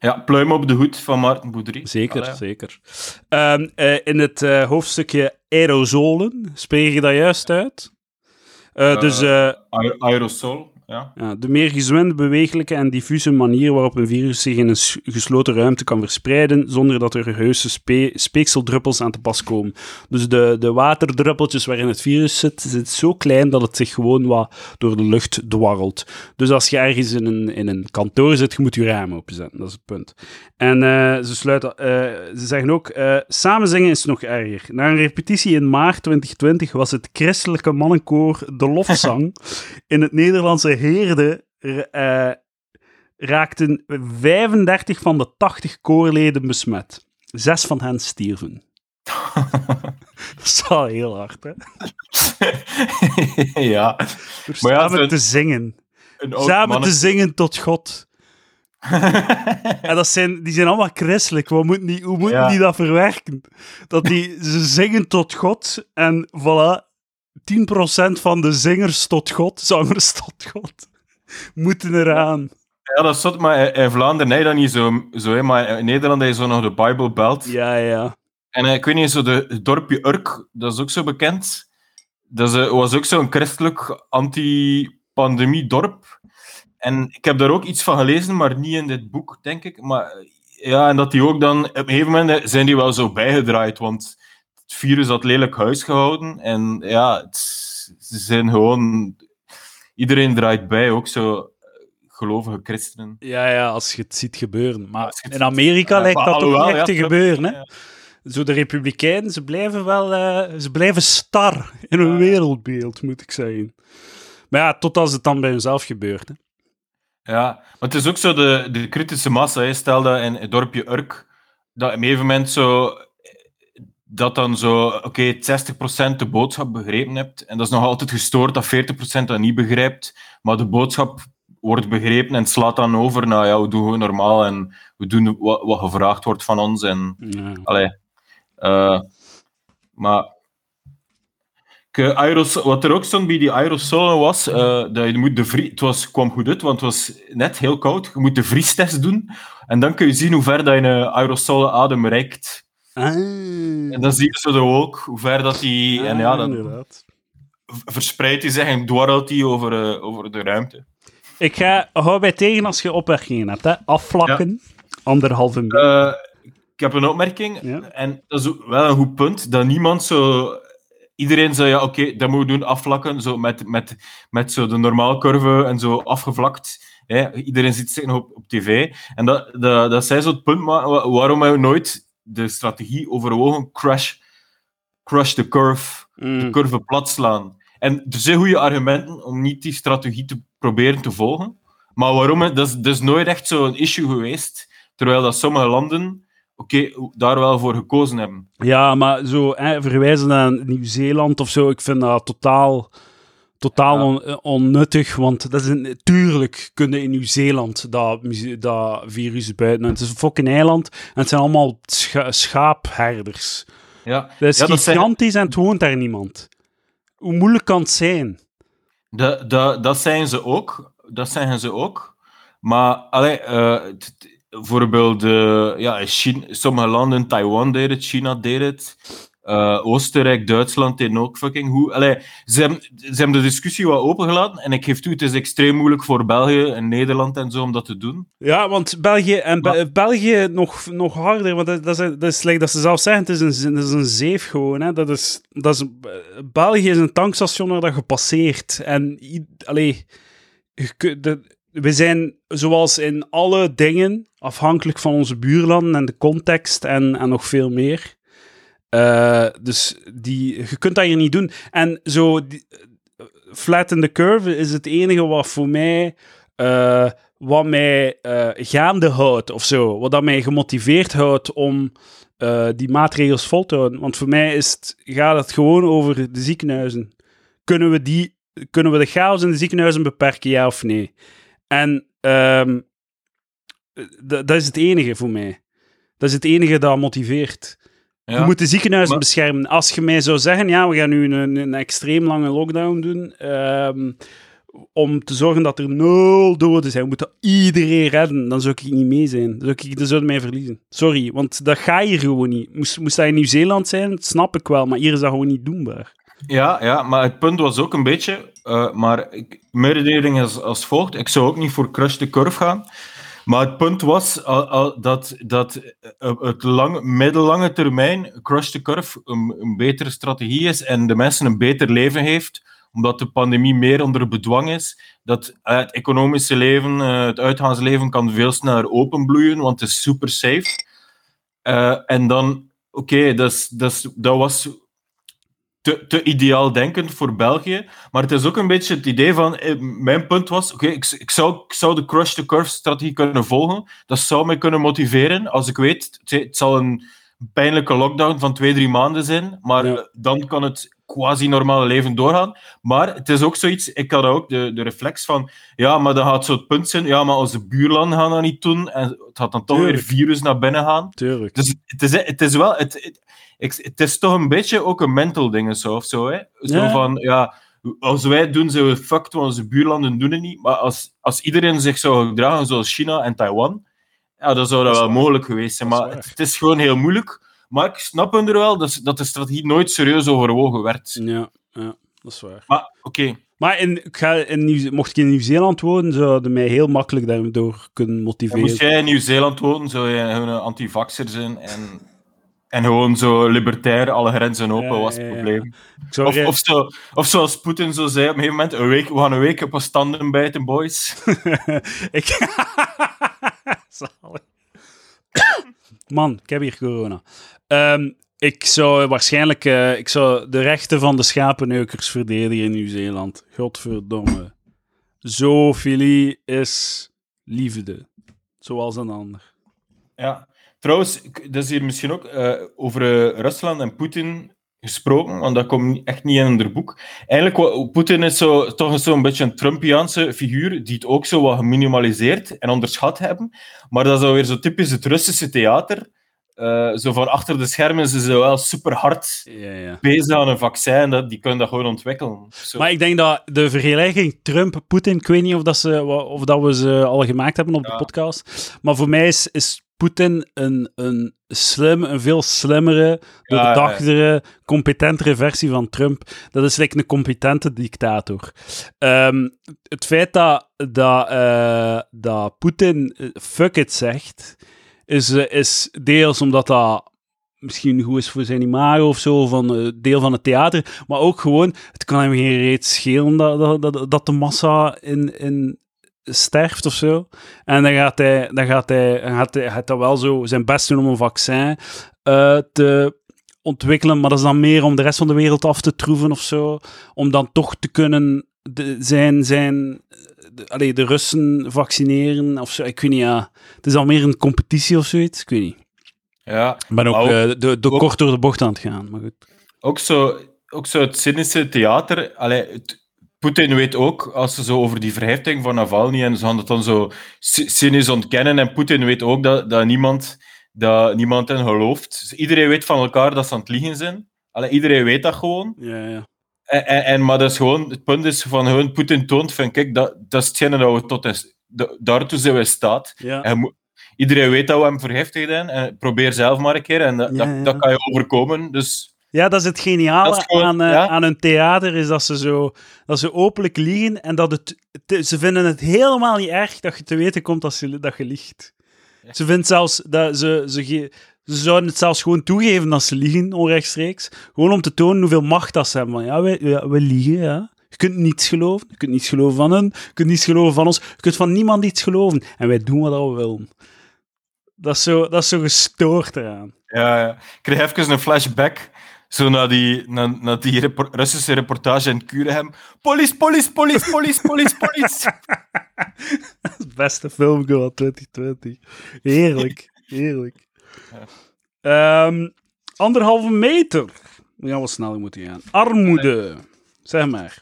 Ja, pluim op de hoed van Maarten Boudry. Zeker, Allee. zeker. Ehm, eh, in het hoofdstukje aerosolen, spreek je dat juist uit? Eh, Eh, dus eh, Aer- Aerosol, ja. ja, de meer gezwinde, bewegelijke en diffuse manier waarop een virus zich in een gesloten ruimte kan verspreiden, zonder dat er heuse spe speekseldruppels aan te pas komen. Dus de, de waterdruppeltjes waarin het virus zit, zit zo klein dat het zich gewoon wat door de lucht dwarrelt. Dus als je ergens in een, in een kantoor zit, je moet je raam openzetten. Dat is het punt. En eh, ze, sluiten, eh, ze zeggen ook, eh, samen zingen is nog erger. Na een repetitie in maart 2020 was het christelijke mannenkoor De Lofzang in het Nederlandse Heerde r- eh, raakten 35 van de 80 koorleden besmet. Zes van hen stierven. Dat is wel heel hard, hè? ja. Door Maar ja, samen te zingen. Samen mannen- te zingen tot God. En dat zijn, die zijn allemaal christelijk. Wat moeten die, hoe moeten Ja. die dat verwerken? Dat die, ze zingen tot God en voilà, 10% van de zingers tot God, zangers tot God, moeten eraan. Ja, dat is zot, maar in Vlaanderen nee, dat niet zo, zo hè, maar in Nederland je zo nog de Bible Belt. Ja, ja. En eh, ik weet niet, zo de, het dorpje Urk, dat is ook zo bekend. Dat is, eh, was ook zo'n christelijk anti-pandemie-dorp. En ik heb daar ook iets van gelezen, maar niet in dit boek, denk ik. Maar ja, en dat die ook dan... Op een gegeven moment eh, zijn die wel zo bijgedraaid, want het virus had lelijk huis gehouden. En ja, het, ze zijn gewoon... Iedereen draait bij, ook zo eh, gelovige christenen. Ja, ja, als je het ziet gebeuren. Maar in Amerika lijkt dat toch alhoewel, niet echt ja, te gebeuren, hè? Zo, de republikeinen, ze blijven wel... eh, ze blijven star in hun wereldbeeld, moet ik zeggen. Maar ja, tot als het dan bij hunzelf gebeurt, hè. Ja, maar het is ook zo de, de kritische massa. Hè. Stel dat in het dorpje Urk, dat op een gegeven moment zo... Dat dan zo, oké, 60% de boodschap begrepen hebt. En dat is nog altijd gestoord dat 40% dat niet begrijpt. Maar de boodschap wordt begrepen en slaat dan over naar, ja, we doen normaal en we doen wat, wat gevraagd wordt van ons. En, Ja. allee, eh, maar... aeros- wat er ook stond bij die aerosolen was, eh, dat je moet de vrie, het was, kwam goed uit, want het was net heel koud. Je moet de vriestest doen en dan kun je zien hoe ver dat je een aerosolen adem reikt. Ah. En dan zie je zo de wolk, hoe ver dat die... en ja, Ah, dan inderdaad. verspreidt hij zich en dwarrelt hij over, eh, over de ruimte. Ik ga, hou bij tegen als je opmerkingen hebt, hè. Afvlakken, anderhalve minuut. Eh, ik heb een opmerking, Ja. en dat is ook wel een goed punt, dat niemand zo... Iedereen zei, ja, oké, dat moeten we doen, afvlakken, zo met, met, met zo de normaalcurve en zo afgevlakt. Hè. Iedereen ziet zich nog op, op tv. En dat, dat, dat zij zo het punt waarom hebben we nooit de strategie overwogen, crash, crush the curve, de Mm. curve plat slaan. En er zijn goede argumenten om niet die strategie te proberen te volgen. Maar waarom? hè? Dat is, dat is nooit echt zo'n issue geweest. Terwijl dat sommige landen oké, daar wel voor gekozen hebben. Ja, maar zo hè, verwijzen naar Nieuw-Zeeland of zo, ik vind dat totaal, totaal Ja. on- eh, onnuttig. Want dat is een, tuurlijk kunnen in Nieuw-Zeeland dat, dat virus buiten. Het is een fucking eiland en het zijn allemaal scha- schaapherders. Ja, Dat is Ja, dat zijn- gigantisch en het woont daar niemand. Hoe moeilijk kan het zijn? dat, dat, dat zijn ze ook. Dat zijn ze ook. Maar, allee, t- bijvoorbeeld, eh, ja, China, sommige landen, Taiwan deed het, China deed het, eh, Oostenrijk, Duitsland deden ook fucking goed. Allee, ze, hebben, ze hebben de discussie wat opengelaten en ik geef toe, het is extreem moeilijk voor België en Nederland en zo om dat te doen. Ja, want België, en Be- Maar- België nog, nog harder, want dat, dat, is, dat is like dat ze zelf zeggen, het is een, dat is een zeef gewoon. Hè. Dat is, dat is, België is een tankstation waar dat je passeert. En allee, we zijn zoals in alle dingen afhankelijk van onze buurlanden en de context en, en nog veel meer. Eh, dus die, je kunt dat hier niet doen. En zo, die, eh, flatten the curve is het enige wat voor mij, eh, wat mij gaande houdt of zo. Wat dat mij gemotiveerd houdt om die maatregels vol te houden. Want voor mij is het, gaat het gewoon over de ziekenhuizen. Kunnen we, die, kunnen we de chaos in de ziekenhuizen beperken, ja of nee? En ehm, dat is het enige voor mij. Dat is het enige dat motiveert. Ja. Je moet de ziekenhuizen maar- beschermen. Als je mij zou zeggen, ja, we gaan nu een, een extreem lange lockdown doen, ehm, om te zorgen dat er nul doden zijn, we moeten iedereen redden, dan zou ik niet mee zijn. Dan zou ik, dan zou mij verliezen. Sorry, want dat gaat hier gewoon niet. Moest, moest dat in Nieuw-Zeeland zijn, dat snap ik wel, maar hier is dat gewoon niet doenbaar. Ja, ja, maar het punt was ook een beetje, eh, maar ik, mijn redenering is als volgt. Ik zou ook niet voor crush the curve gaan. Maar het punt was dat, dat eh, het lang, middellange termijn crush the curve een, betere strategie is en de mensen een beter leven heeft, omdat de pandemie meer onder bedwang is. Dat eh, het economische leven, eh, het uitgaansleven kan veel sneller openbloeien, want het is super safe. En dan, oké, is- dat was te, te ideaal denkend voor België. Maar het is ook een beetje het idee van... eh, Mijn punt was, oké, ik, ik, zou, ik zou de crush-the-curve-strategie kunnen volgen. Dat zou mij kunnen motiveren. Als ik weet, het, het zal een pijnlijke lockdown van twee, drie maanden zijn. Maar Ja. dan kan het quasi-normale leven doorgaan. Maar het is ook zoiets... Ik had ook de, de reflex van... Ja, maar dan gaat zo het punt zijn... Ja, maar onze buurlanden gaan dat niet doen. En het gaat dan toch weer virus naar binnen gaan. Tuurlijk. Dus het is, het is wel... Het, het, ik, het is toch een beetje ook een mental ding zo, of zo. Hè? Zo Ja. van, ja, als wij doen, zijn we fucked, want onze buurlanden doen het niet. Maar als, als iedereen zich zou gedragen zoals China en Taiwan, ja, dan zou dat, wel mogelijk geweest zijn. Maar het, het is gewoon heel moeilijk. Maar ik snap er wel dat, dat de strategie nooit serieus overwogen werd. Ja, ja, dat is waar. Maar oké, Maar in, ik ga in Nieuw, mocht ik in Nieuw-Zeeland wonen, zou je mij heel makkelijk daardoor kunnen en motiveren. moest jij in Nieuw-Zeeland wonen, zou je een antivaxer zijn en, en gewoon zo libertair, alle grenzen open, Ja, was het ja. probleem. Of, of, zo, of zoals Poetin zo zei op een gegeven moment, een week, we gaan een week op een standen bijten, boys. ik... Man, ik heb hier corona. Ehm, ik zou waarschijnlijk eh, ik zou de rechten van de schapenneukers verdedigen in Nieuw-Zeeland. Godverdomme. Zoofilie is liefde. Zoals een ander. Ja. Trouwens, dat is hier misschien ook eh, over eh, Rusland en Poetin gesproken, want dat komt echt niet in het boek. Eigenlijk, Poetin is zo, toch zo'n beetje een Trumpiaanse figuur, die het ook zo wat geminimaliseerd en onderschat hebben. Maar dat is alweer zo typisch het Russische theater. Eh, zo van achter de schermen zijn ze wel super hard Ja, ja. bezig aan een vaccin, dat, die kunnen dat gewoon ontwikkelen. Zo. Maar ik denk dat de vergelijking Trump-Poetin, ik weet niet of, dat ze, of dat we ze al gemaakt hebben op de podcast, maar voor mij is, is Poetin een, een, slim, een veel slimmere, doordachtere, competentere versie van Trump. Dat is like een competente dictator. Ehm, het feit dat, dat, eh, dat Poetin eh, fuck it zegt, is, eh, is deels omdat dat misschien goed is voor zijn imago of zo, van eh, deel van het theater, maar ook gewoon, het kan hem geen reet schelen dat, dat, dat, dat de massa in, in sterft of zo. En dan gaat hij, dan gaat hij, gaat hij, gaat hij wel zo zijn best doen om een vaccin eh, te ontwikkelen, maar dat is dan meer om de rest van de wereld af te troeven of zo, om dan toch te kunnen de, zijn, zijn de, allee, de Russen vaccineren of zo. Ik weet niet, ja. Het is al meer een competitie of zoiets. Ik weet niet. ja. Ik ben ook, ook- eh, de, de ook- kort door de bocht aan het gaan. Maar goed. ook zo, ook zo het cynische theater. Allee, het- Poetin weet ook, als ze zo over die verhefting van Navalny en ze gaan dat dan zo cy- cynisch ontkennen. En Poetin weet ook dat, dat, niemand, dat niemand hen gelooft. Dus iedereen weet van elkaar dat ze aan het liegen zijn. Allee, iedereen weet dat gewoon. Ja, ja. En, en, en- maar dat is gewoon, het punt is van gewoon Poetin toont van kijk, dat, dat is hetgene dat we tot is, da- daartoe zijn we staat. ja. En iedereen weet dat we hem vergiftigd hebben. En probeer zelf maar een keer. En dat, Ja, dat, dat kan je overkomen. Dus Ja, dat is het geniale Dat is gewoon- aan, eh, ja. aan een theater, is dat ze zo dat ze openlijk liegen en dat het, ze vinden het helemaal niet erg dat je te weten komt dat, ze, dat je liegt. Ja. Ze vinden zelfs dat ze, ze, ge- ze zouden het zelfs gewoon toegeven dat ze liegen, onrechtstreeks. Gewoon om te tonen hoeveel macht dat ze hebben. Van, ja, wij liegen, ja. Je kunt niets geloven. Je kunt niets geloven van hen. Je kunt niets geloven van ons. Je kunt van niemand iets geloven. En wij doen wat we willen. Dat is zo, dat is zo gestoord eraan. Ja, ja. Ik kreeg even een flashback. Zo naar die, naar, naar die repor- Russische reportage in Kurehem. Police, police, police, police, police, police. Het beste film van 2020. Heerlijk, heerlijk. Ehm, anderhalve meter. Ja, wat sneller moeten gaan. Armoede. Zeg maar.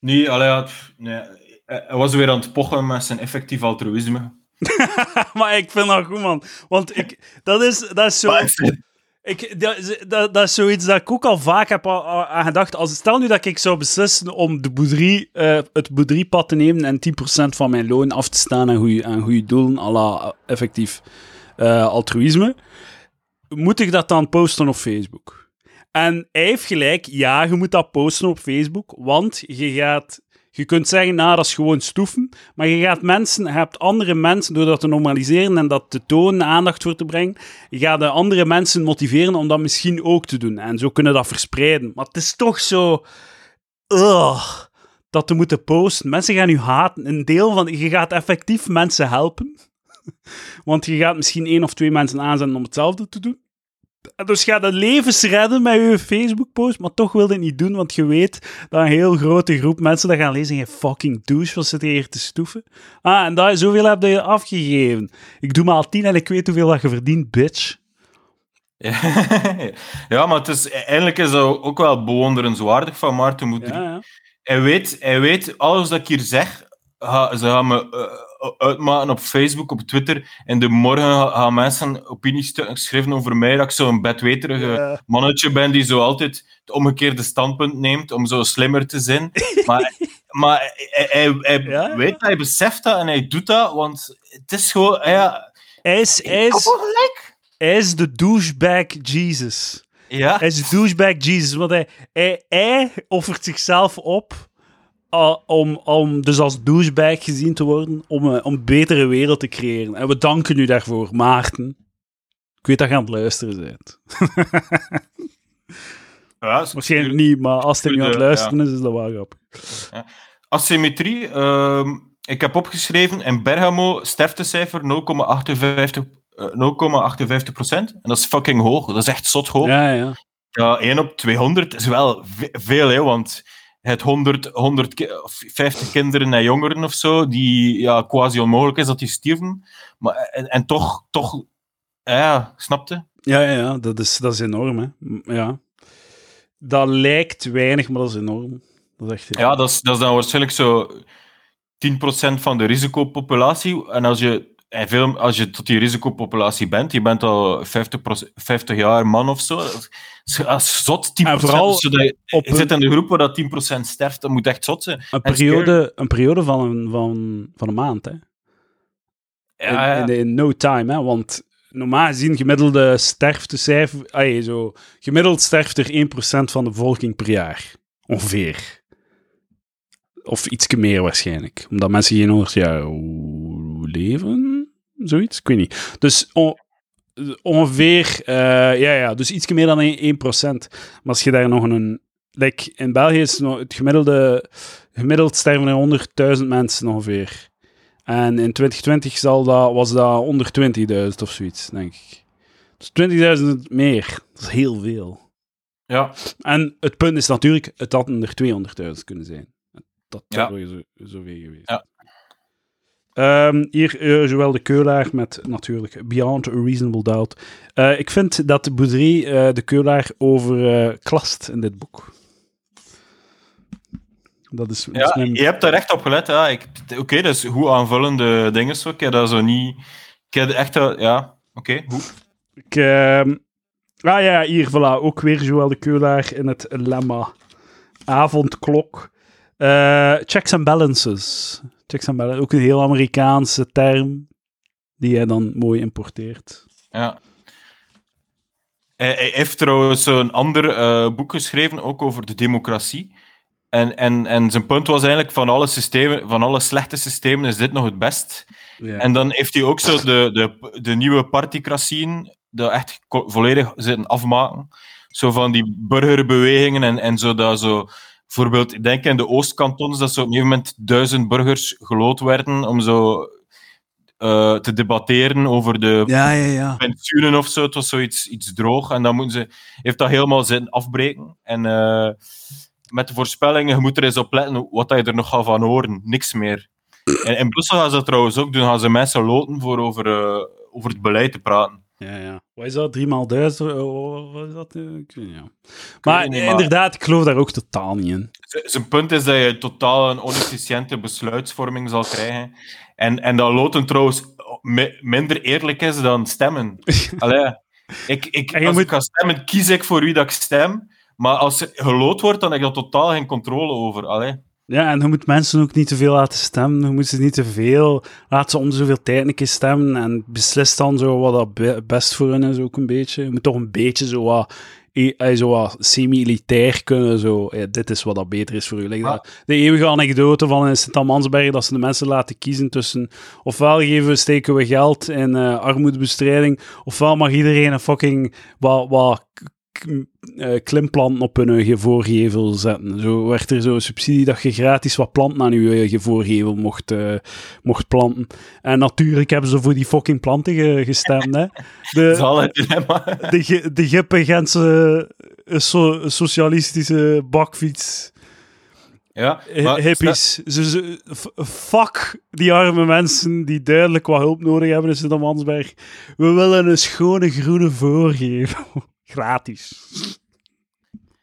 Nee, allee, ja, pff, nee. Hij hij was weer aan het pochen met zijn effectief altruïsme. maar ik vind dat goed, man. Want ik, dat, is, dat is zo... Maar- Ik, dat, dat, is zoiets dat ik ook al vaak heb aan gedacht. Als, stel nu dat ik zou beslissen om de boerderie, eh, het boerderiepad te nemen en 10% van mijn loon af te staan aan goede, aan goede doelen, à la eh, effectief eh, altruïsme, moet ik dat dan posten op Facebook? En hij heeft gelijk, ja, je moet dat posten op Facebook, want je gaat... Je kunt zeggen, nou, dat is gewoon stoeven. Maar je gaat mensen, je hebt andere mensen, door dat te normaliseren en dat te tonen, aandacht voor te brengen, je gaat de andere mensen motiveren om dat misschien ook te doen. En zo kunnen dat verspreiden. Maar het is toch zo... Dat te moeten posten. Mensen gaan u haten. Een deel van... Je gaat effectief mensen helpen. Want je gaat misschien één of twee mensen aanzetten om hetzelfde te doen. Dus je gaat de levens redden met je Facebook-post, maar toch wil je het niet doen, want je weet dat een heel grote groep mensen dat gaan lezen en je fucking douche, wat zit hier te stoeven? Ah, en dat, zoveel heb je afgegeven. Ik doe maar al tien en ik weet hoeveel dat je verdient, bitch. Ja, ja, maar het is, eigenlijk is dat ook wel bewonderenswaardig van Maarten Moedrie. Ja, ja. Hij, weet, hij weet, alles wat ik hier zeg, ga, ze gaan me eh, uitmaken op Facebook, op Twitter. En de morgen ga- gaan mensen opiniestukken schrijven over mij, dat ik zo'n bedweterige mannetje ben die zo altijd het omgekeerde standpunt neemt om zo slimmer te zijn. Maar, maar hij, hij, hij Ja, ja. weet dat, hij beseft dat en hij doet dat, want het is gewoon... Ja, Hij is, hij, is, hij is de douchebag Jesus. Ja, Hij is de douchebag Jesus, want hij, hij, hij offert zichzelf op uh, om, om dus als douchebag gezien te worden, om, een- om een betere wereld te creëren. En we danken u daarvoor, Maarten. Ik weet dat je aan het luisteren bent. ja Waarschijnlijk niet, maar als hij nu aan het Goede, luisteren is, is dat wel grappig. Asymmetrie. ehm, ik heb opgeschreven in Bergamo sterftecijfer 0,58 eh, 0,58 procent. En dat is fucking hoog. Dat is echt zot hoog. Ja, Ja, ja. 1 op 200 is wel ve- veel, hè, want het 100, 100 ki- of 50 kinderen en jongeren of zo, die ja, quasi onmogelijk is dat die stierven. Maar, en, en toch, toch, ja, snapte? Ja, ja, ja, dat is, dat is enorm, hè. Ja. Dat lijkt weinig, maar dat is enorm. Dat is echt Ja, dat is, dat is dan waarschijnlijk zo 10% van de risicopopulatie. En als je, en veel, als je tot die risicopopulatie bent, je bent al 50, 50 jaar man of zo, is zot 10%. En vooral zodat je, op je zit in de groep waar dat 10% sterft, dat moet echt zot zijn. Een En periode, een periode van, een, van, van een maand, hè. Ja, ja. In, in, in no time, hè. Want normaal gezien, gemiddelde sterftecijfer... Ay, zo, gemiddeld sterft er 1% van de bevolking per jaar. Ongeveer. Of iets meer waarschijnlijk. Omdat mensen geen 100 jaar leven. Zoiets? Ik weet niet. Dus on- ongeveer... eh, ja, ja, dus iets meer dan 1%. Maar als je daar nog een... Like, in België is het gemiddelde... Gemiddeld sterven er 100.000 mensen ongeveer. En in 2020 zal dat, was dat onder 20.000 of zoiets, denk ik. Dus 20.000 meer. Dat is heel veel. ja. En het punt is natuurlijk, het had er 200.000 kunnen zijn. Dat Ja. is zo, zoveel geweest. Ja. Ehm, hier eh, zowel de keulaar met natuurlijk Beyond a Reasonable Doubt. Eh, ik vind dat de boerderie eh, de keulaar over eh, klast in dit boek. Dat is, dat is Ja, mijn- je hebt daar echt op gelet. Ja. Ik- Oké, dat is hoe aanvullende dingen. Zo. Ik heb dat zo niet... Ik heb echt... dat- Ja, oké. Ik, ehm, ah ja, hier, voilà. Ook weer Joël de Keulaar in het lemma. Avondklok. Checks and balances. Checks and balances. Ook een heel Amerikaanse term. Die hij dan mooi importeert. Ja. Hij, hij heeft trouwens zo'n ander eh, boek geschreven, ook over de democratie. En, en, en zijn punt was eigenlijk, van alle, systemen, van alle slechte systemen is dit nog het best. Ja. En dan heeft hij ook zo de, de, de nieuwe particratieën, dat echt volledig zitten afmaken. Zo van die burgerbewegingen en, en zo dat zo... Bijvoorbeeld, ik denk in de Oostkantons dat zo op een gegeven moment duizend burgers gelood werden om zo eh, te debatteren over de Ja, ja, ja. pensioenen of zo. Het was zoiets iets droog. En dan moeten ze, heeft dat helemaal zin afbreken. En eh, met de voorspellingen, je moet er eens op letten wat je er nog gaat van horen. Niks meer. En in Brussel gaan ze dat trouwens ook doen. Gaan ze mensen loten voor over, eh, over het beleid te praten. Ja, ja. Wat is dat? 3 maal 1000? Oh, Wat is dat? eh, Ik weet niet, ja. Maar het niet, maar- inderdaad, ik geloof daar ook totaal niet in. Z- Zijn punt is dat je totaal een onefficiënte besluitvorming zal krijgen. En, en dat loten trouwens mi- minder eerlijk is dan stemmen. Allee, ik, ik, je als moet- ik ga stemmen, kies ik voor wie dat ik stem. Maar als er geloot wordt, dan heb ik daar totaal geen controle over. Allee. Ja, en je moet mensen ook niet te veel laten stemmen. Je moet ze niet te veel... Laat ze om zoveel tijd een keer stemmen en beslis dan zo wat dat be- best voor hen is ook een beetje. Je moet toch een beetje zo wat, e- eh, zo wat semi-elitair kunnen. Zo, dit is wat dat beter is voor u. Like Maar- dat- de eeuwige anekdote van in Sint-Amansberg, dat ze de mensen laten kiezen tussen... Ofwel geven we, steken we geld in eh, armoedebestrijding, ofwel mag iedereen een fucking... Wat, wat klimplanten op hun eh, voorgevel zetten. Zo werd er zo'n subsidie dat je gratis wat planten aan je eh, voorgevel mocht, eh, mocht planten. En natuurlijk hebben ze voor die fucking planten ge- gestemd. Hè. Dat is De, al het dilemma. de, de gippe Gentse eh, so- socialistische bakfiets Ja, eh, maar hippies. Ze, fuck die arme mensen die duidelijk wat hulp nodig hebben in Sint-Amansberg. We willen een schone groene voorgevel. Gratis.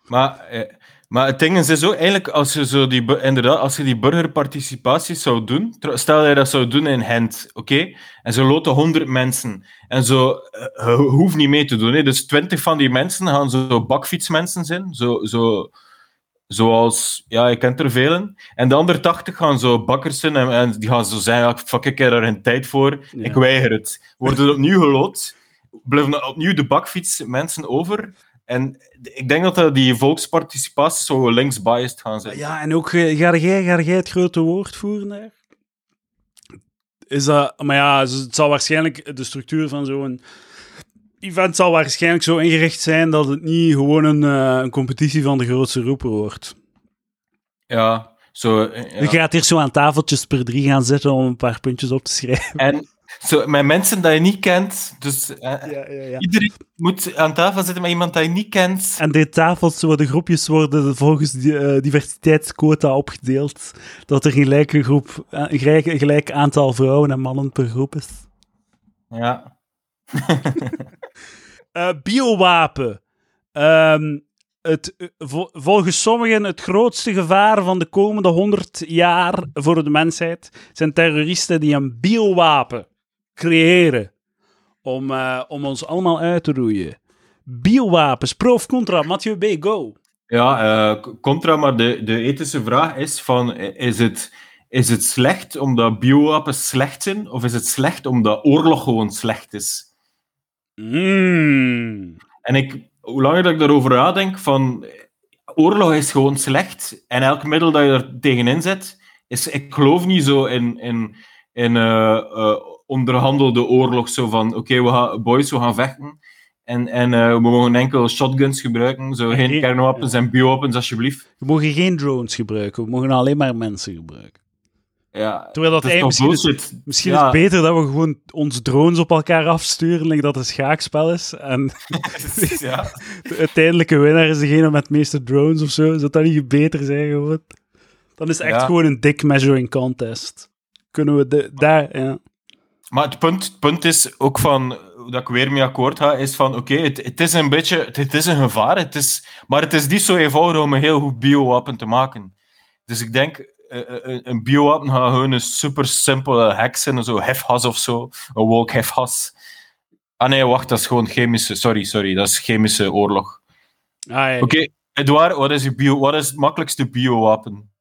Maar, eh, maar het ding is ook, eigenlijk, als je, zo die, inderdaad, als je die burgerparticipatie zou doen, stel dat je dat zou doen in Gent, oké? En ze loten 100 mensen. En zo, eh, je hoeft niet mee te doen. Hè? Dus 20 van die mensen gaan zo bakfietsmensen zijn, zo, zo, zoals, ja, je kent er velen. En de andere 80 gaan zo bakkers zijn en, en die gaan zo zeggen, ja, fuck, ik heb daar geen tijd voor, Ja. ik weiger het. Worden opnieuw geloot, blijven opnieuw de bakfietsmensen over. En ik denk dat dat die volksparticipatie zo links-biased gaan zijn. Ja, en ook, eh, ga jij, ga jij het grote woord voeren daar? Is dat, maar ja, het zal waarschijnlijk, de structuur van zo'n event zal waarschijnlijk zo ingericht zijn dat het niet gewoon een, eh, een competitie van de grootste roeper wordt. Ja, zo... eh, ja. Je gaat hier zo aan tafeltjes per drie gaan zitten om een paar puntjes op te schrijven. En zo, met mensen dat je niet kent, dus eh, Ja, ja, ja. iedereen moet aan tafel zitten met iemand dat je niet kent. En die tafels worden, groepjes worden volgens die, eh, diversiteitsquota opgedeeld. Dat er een gelijke groep, eh, een gelijk, een gelijk aantal vrouwen en mannen per groep is. Ja. Eh, biowapen. Ehm, het, vol- volgens sommigen het grootste gevaar van de komende 100 jaar voor de mensheid zijn terroristen die een biowapen creëren om, eh, om ons allemaal uit te roeien. Biowapens, pro of contra? Mathieu B, go. Ja, eh, contra, maar de, de ethische vraag is van, is het, is het slecht omdat biowapens slecht zijn, of is het slecht omdat oorlog gewoon slecht is? Mm. En ik, hoe langer dat ik daarover nadenk, van oorlog is gewoon slecht. En elk middel dat je er tegenin zet, is, ik geloof niet zo in, in, in eh, onderhandelde oorlog. Zo van, oké, we gaan, boys, we gaan vechten. En, en eh, we mogen enkel shotguns gebruiken, zo geen kernwapens en biowapens, alsjeblieft. We mogen geen drones gebruiken, we mogen alleen maar mensen gebruiken. Ja, Terwijl dat het is misschien is-. Misschien Ja. is het beter dat we gewoon onze drones op elkaar afsturen, like dat een schaakspel is. En ja. de uiteindelijke winnaar is degene met de meeste drones of zo. Zou dat niet beter zijn gewoon? Dan is het echt gewoon een dick measuring contest. Kunnen we de, daar, ja. Maar het punt, het punt is ook van, dat ik weer mee akkoord ga, is van, oké, het, het is een beetje, het, het is een gevaar, het is, maar het is niet zo eenvoudig om een heel goed biowapen te maken. Dus ik denk, eh, eh, een, biowapen gaat gewoon een super simpele hack zijn, zo hefgas of zo, een woke hefgas. Ah nee, wacht, dat is gewoon chemische, sorry, sorry, dat is chemische oorlog. Ah, ja. Oké, Edouard, wat is, je bio, wat is het makkelijkste biowapen?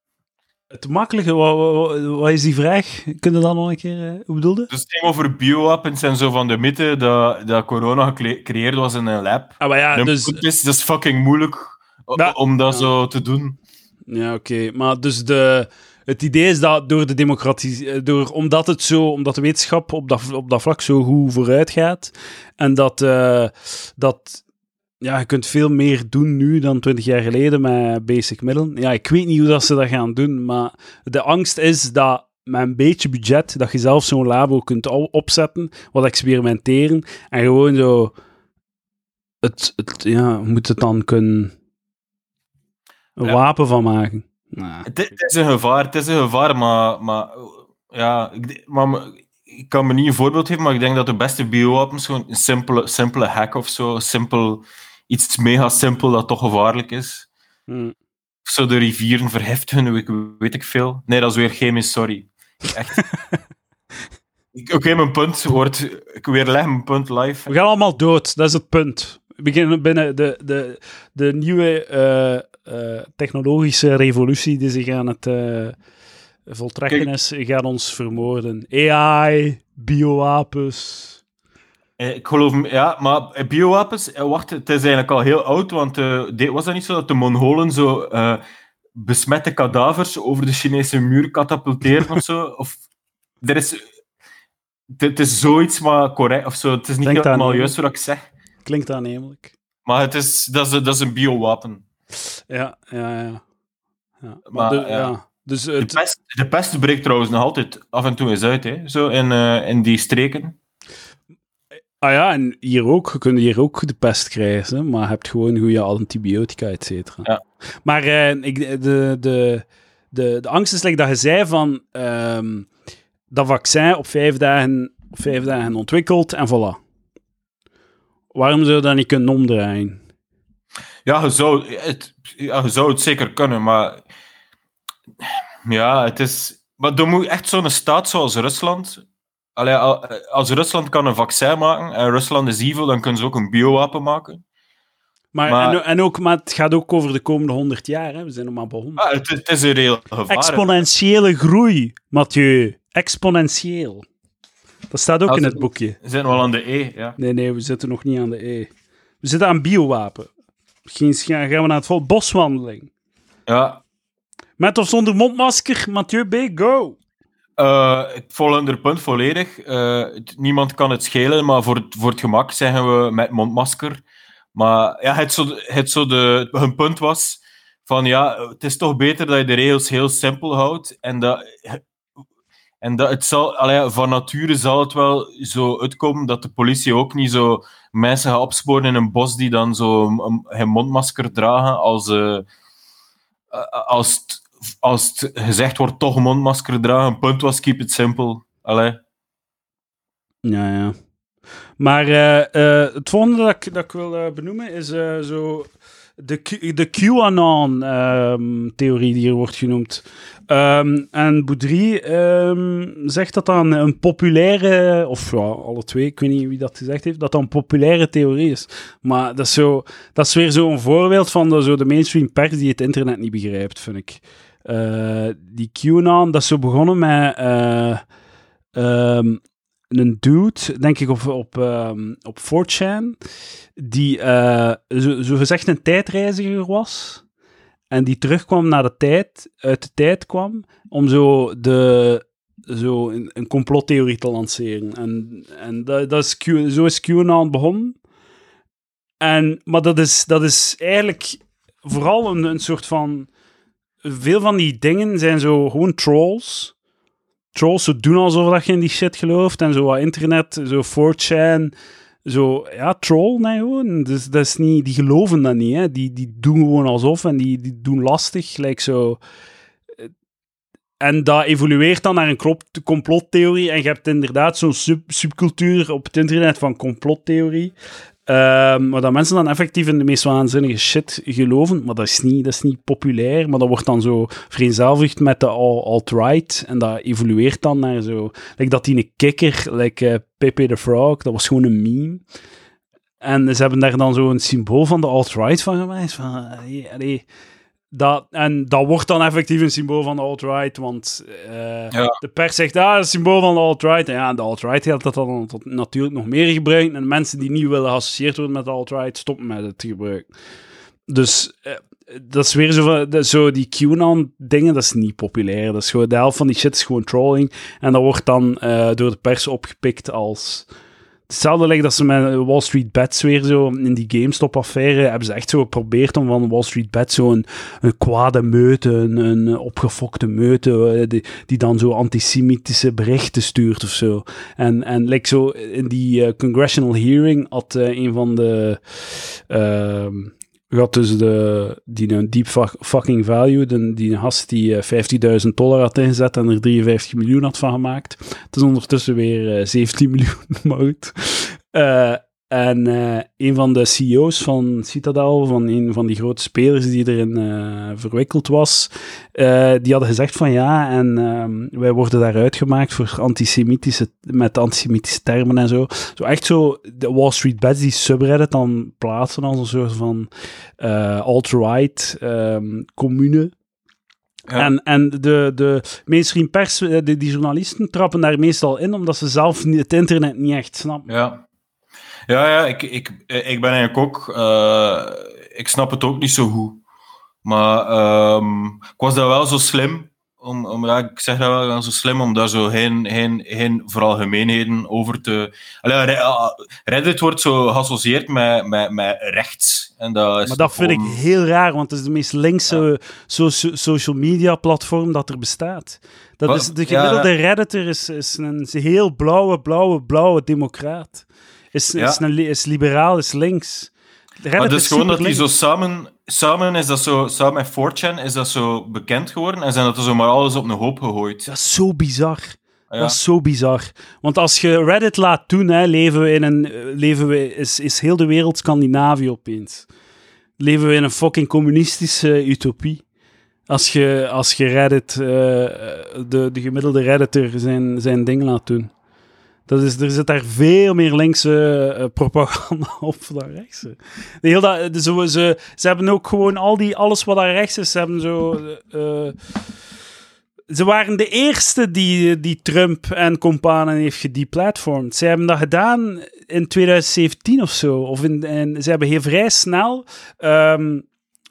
Het makkelijke, wat, wat, wat is die vraag? Kun je dat nog een keer, eh, hoe bedoelde? Dus het ging over biowapens en zo van de mythe dat, dat corona gecre- gecreëerd was in een lab. Ah, maar ja, En dus... het is, dat is fucking moeilijk om dat Ja. zo te doen. Ja, oké. Maar dus de, het idee is dat door de democratie, eh, door, omdat, het zo, omdat de wetenschap op dat, op dat vlak zo goed vooruit gaat, en dat, eh, dat ja, je kunt veel meer doen nu dan twintig jaar geleden met basic middelen. Ja, ik weet niet hoe dat ze dat gaan doen, maar de angst is dat met een beetje budget, dat je zelf zo'n labo kunt opzetten, wat experimenteren, en gewoon zo het, het ja, moet het dan kunnen een Ja. wapen van maken. Nou, Het, is een gevaar, het is een gevaar, maar, maar ja, maar, ik kan me niet een voorbeeld geven, maar ik denk dat de beste biowapens gewoon een simpele, simpele hack of zo, simpel, iets mega simpel dat toch gevaarlijk is. hm. Of zo de rivieren verheftigen, ik weet ik veel. Nee, dat is weer chemisch, sorry. Echt. Ik- Oké, mijn punt wordt... Ik weerleg mijn punt live. We gaan allemaal dood, dat is het punt. We beginnen binnen de, de, de nieuwe eh, eh, technologische revolutie die zich aan het eh, voltrekken Kijk. is, gaat ons vermoorden. AI, biowapens. Eh, Ik geloof... Ja, maar eh, biowapens... eh, Wacht, het is eigenlijk al heel oud, want was dat niet zo dat de Mongolen zo besmette kadavers over de Chinese muur katapulteren of zo? Of... Er is... Het is zoiets, maar correct of zo. Het is niet helemaal juist wat ik zeg. Klinkt aannemelijk. Maar het is, dat, is, dat is een biowapen. Ja, ja, ja. ja. Maar, Maar, de- ja. ja. Dus De pest, de pest breekt trouwens nog altijd af en toe eens uit, hè? zo in, eh, in die streken. ah ja, en hier ook. Je kunt hier ook de pest krijgen, maar je hebt gewoon goede antibiotica, et cetera. Ja. Maar eh, ik, de, de, de, de angst is like dat je zei van ehm, dat vaccin op vijf dagen, op vijf dagen ontwikkeld en voilà. Waarom zou je dat niet kunnen omdraaien? Ja, je zou het, ja, je zou het zeker kunnen, maar ja, het is. Maar dan moet echt zo'n staat zoals Rusland. Allee, al- als Rusland kan een vaccin maken en Rusland is evil, dan kunnen ze ook een biowapen maken. Maar, Maar- En, en ook, maar het gaat ook over de komende honderd jaar. Hè? We zijn nog maar begonnen. Ah, het, het is een reëel gevaar. Exponentiële groei, Mathieu. Exponentieel. Dat staat ook Als in het- boekje. We zijn wel aan de E, ja. Nee, nee, we zitten nog niet aan de E. We zitten aan biowapen. Misschien gaan gaan we naar het vol boswandeling. ja. Met of zonder mondmasker, Mathieu B, go! Het volgende punt volledig. Eh, niemand kan het schelen, maar voor het, voor het gemak zeggen we met mondmasker. Maar ja, het zo, het zo de, hun punt was van ja, het is toch beter dat je de regels heel simpel houdt en dat, en dat het zal, allee, van nature zal het wel zo uitkomen dat de politie ook niet zo mensen gaat opsporen in een bos die dan zo een, mondmasker dragen als, eh, als, als het gezegd wordt toch een mondmasker dragen. Punt was keep it simple. Allee. Ja, ja. Maar eh, eh, het volgende dat ik, dat ik wil eh, benoemen is zo de, de QAnon-theorie die hier wordt genoemd. Ehm, en Boudry ehm, zegt dat dat een, populaire, of ja, alle twee, ik weet niet wie dat gezegd heeft, dat dat een populaire theorie is. Maar dat is, zo, dat is weer zo'n voorbeeld van de, zo de mainstream pers die het internet niet begrijpt, vind ik. Eh, die QAnon, dat is zo begonnen met... eh, ehm, een dude, denk ik op, op, ehm, op 4chan, die eh, zo, zo gezegd een tijdreiziger was. En die terugkwam naar de tijd, uit de tijd kwam, om zo, de, zo een, een complottheorie te lanceren. En, en dat, dat is Q, zo is QAnon begonnen. En, maar dat is, dat is eigenlijk vooral een, een soort van... Veel van die dingen zijn zo gewoon trolls trolls zo doen alsof dat je in die shit gelooft en zo wat internet, zo 4chan, zo, ja, troll, gewoon. Dus dat is niet, die geloven dat niet, hè. Die, die doen gewoon alsof en die, die doen lastig, gelijk zo. En dat evolueert dan naar een complottheorie en je hebt inderdaad zo'n sub, subcultuur op het internet van complottheorie. Ehm, maar dat mensen dan effectief in de meest waanzinnige shit geloven, maar dat is niet, dat is niet populair, maar dat wordt dan zo vereenzelvigd met de al- alt-right en dat evolueert dan naar zo... Like dat die een kikker, like eh, Pepe the Frog, dat was gewoon een meme. En ze hebben daar dan zo een symbool van de alt-right van gemaakt. Van, allee. Dat, en dat wordt dan effectief een symbool van de alt-right, want eh, Ja. de pers zegt, ah, het symbool van de alt-right. En ja, de alt-right gaat dat dan natuurlijk nog meer gebruiken. En mensen die niet willen geassocieerd worden met de alt-right, stoppen met het gebruiken. Dus eh, dat is weer zo, van- dat- zo die QAnon-dingen, dat is niet populair. Dat is gewoon, de helft van die shit is gewoon trolling. En dat wordt dan eh, door de pers opgepikt als Hetzelfde lijkt dat ze met Wall Street Bets weer zo in die GameStop-affaire hebben ze echt zo geprobeerd om van Wall Street Bets zo een, kwade meute, een, opgefokte meute, eh, die, die dan zo antisemitische berichten stuurt of zo. En, en like zo in die eh, congressional hearing had eh, een van de ehm had dus de, die een deep fuck- fucking value, de, die gast die eh, 50.000 dollar had ingezet en er 53 miljoen had van gemaakt. Het is ondertussen weer eh, 17 miljoen, maar goed. En eh, een van de CEO's van Citadel, van een van die grote spelers die erin eh, verwikkeld was, eh, die hadden gezegd van ja, en ehm, wij worden daar uitgemaakt voor antisemitische, met antisemitische termen en zo. Zo echt zo, de Wall Street Bets, die subreddit dan plaatsen als een soort van alt-right ehm, commune. Ja. En, en de, de mainstream pers, die, journalisten, trappen daar meestal in, omdat ze zelf het internet niet echt snappen. Ja, ja, ja ik, ik, ik ben eigenlijk ook. eh, ik snap het ook niet zo goed. Maar ehm, ik was daar wel zo slim. Om, om, ja, ik zeg dat wel zo slim om daar zo geen, geen, geen veralgemeenheden over te. Allee, ah, Reddit wordt zo geassocieerd met, met, met rechts. En dat is Maar dat vind ik heel raar, want het is de meest linkse so- so- social media platform dat er bestaat. Dat Wat? is, de Ja. gemiddelde redditor is, is een heel blauwe, blauwe, blauwe democraat. Is, Ja. is, een, is liberaal, is links. Maar dus gewoon dat die zo samen, samen is dat zo, samen met 4chan is dat zo bekend geworden en zijn dat er zo maar alles op een hoop gegooid. Dat is zo bizar. Ja. Dat is zo bizar. Want als je Reddit laat doen, hè, leven we in een. Leven we, is, is heel de wereld Scandinavië opeens. Leven we in een fucking communistische utopie. Als je, als je Reddit, eh, de, de gemiddelde Redditor zijn, zijn ding laat doen. Dat is, er zit daar veel meer linkse eh, propaganda op dan rechtse. De heel dat, ze, ze hebben ook gewoon al die, alles wat daar rechts is, ze hebben zo... eh, ze waren de eerste die, die Trump en companen heeft gedeplatformd. Ze hebben dat gedaan in 2017 of zo. Of in, en ze hebben heel vrij snel ehm,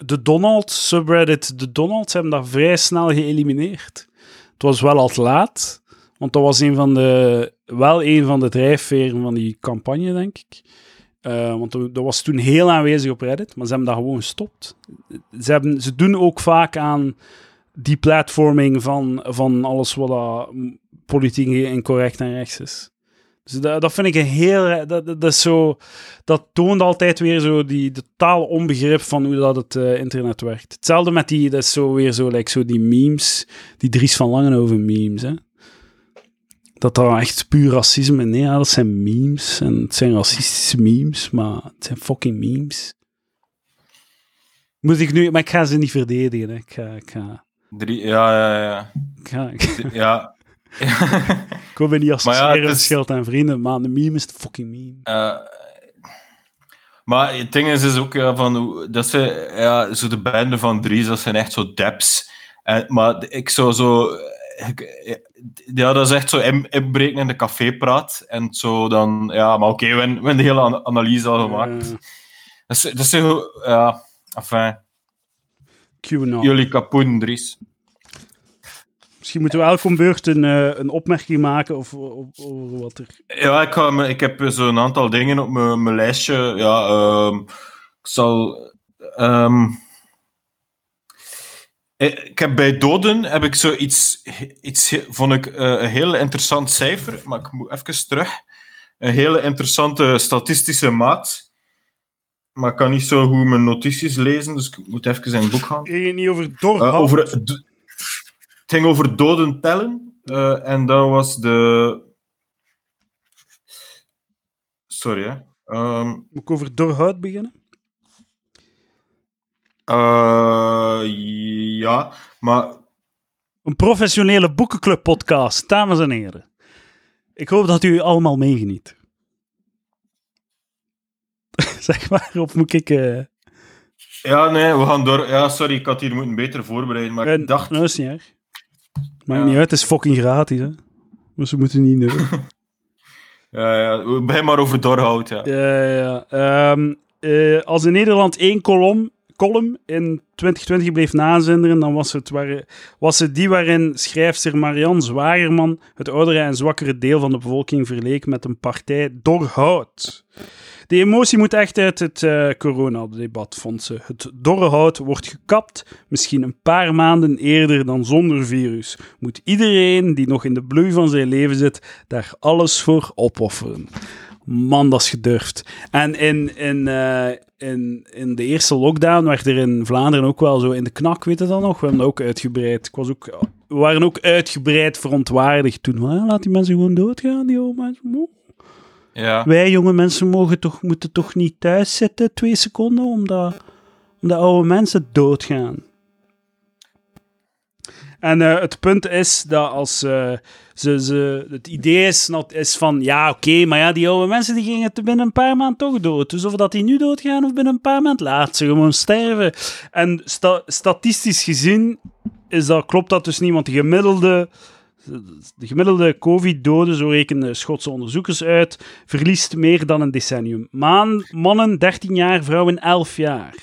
de Donald, subreddit de Donald, ze hebben dat vrij snel geëlimineerd. Het was wel al te laat, want dat was een van de, wel een van de drijfveren van die campagne, denk ik. Eh, want dat was toen heel aanwezig op Reddit, maar ze hebben dat gewoon gestopt. Ze, hebben, ze doen ook vaak aan die platforming van, van alles wat dat politiek incorrect en rechts is. Dus dat, dat vind ik een heel... Dat, dat, is zo, dat toont altijd weer zo die totale onbegrip van hoe dat het eh, internet werkt. Hetzelfde met die... Dat is zo weer zo, like, zo die memes, die Dries van Langenhoven memes, hè. Dat dat echt puur racisme... Nee, ja, dat zijn memes. En het zijn racistische memes, maar het zijn fucking memes. Moet ik nu... Maar ik ga ze niet verdedigen, hè. Ik ga... Ik ga, Drie, ja, ja, ja. ik ga, ja. ik wil me niet ja, associëren het met is- scheld en vrienden, maar een meme is de fucking meme. Maar het ding is, is ook ja, van, dat ze, ja, zo de bende van Dries, dat zijn echt zo deps. En, maar ik zou zo, ik- ja, dat is echt zo in- inbreken in de cafépraat. En zo dan, ja, maar oké, we, hebben- we hebben de hele an- analyse al gemaakt. Dat is, dat is zo, ja, enfin, QAnon. jullie kapoen, Dries. Misschien moeten we elke beurt een, eh, een opmerking maken over, over wat er... Ja, ik, ga, me- ik heb zo'n aantal dingen op mijn, lijstje. Ja, ehm, ik zal. ehm, eh, ik heb bij doden heb ik zoiets, iets, vond ik eh, een heel interessant cijfer, maar ik moet even terug. Een hele interessante statistische maat. Maar ik kan niet zo goed mijn notities lezen, dus ik moet even in het boek gaan. Ging het niet over Eh, doorhoud? over, het ging over doden tellen. eh, en dat was de. Sorry, hè. Ehm, Moet ik over doorhoud beginnen? Eh, ja, maar. Een professionele boekenclub podcast, dames en heren. Ik hoop dat u allemaal meegeniet. zeg maar, of moet ik... eh Ja, nee, we gaan door. Ja, sorry, ik had hier moeten beter voorbereiden. Maar ik dacht. Nou, is niet erg. Maakt Ja. niet uit, het is fucking gratis, hè. Dus we moeten niet... doen. Ja, ja, begin maar over doorhoud. Ja. Ja, ja. Ehm, eh, als in Nederland één kolom column in 2020 bleef nazinderen, dan was het, waar, was het die waarin schrijfster Marianne Zwagerman het oudere en zwakkere deel van de bevolking verleek met een partij door hout. De emotie moet echt uit het uh, coronadebat, vond ze. Het dorre hout wordt gekapt, misschien een paar maanden eerder dan zonder virus. Moet iedereen die nog in de bloei van zijn leven zit, daar alles voor opofferen. Man, dat is gedurfd. En in, in, uh, in, in de eerste lockdown werd er in Vlaanderen ook wel zo in de knak, weet je dat nog? We hebben dat ook uitgebreid. Ik was ook, we waren ook uitgebreid verontwaardigd toen. Van, laat die mensen gewoon doodgaan, die oude mensen. Ja. Wij jonge mensen mogen toch, moeten toch niet thuis zitten twee seconden omdat, omdat oude mensen doodgaan. En uh, het punt is dat als uh, ze, ze, het idee is, is van ja, oké, maar ja, die oude mensen die gingen binnen een paar maanden toch dood. Dus of dat die nu doodgaan of binnen een paar maanden, laat ze gewoon sterven. En sta statistisch gezien is dat, klopt dat dus niet, want de gemiddelde de gemiddelde COVID-doden, zo rekenen Schotse onderzoekers uit, verliest meer dan een decennium. Maan, mannen 13 jaar, vrouwen 11 jaar.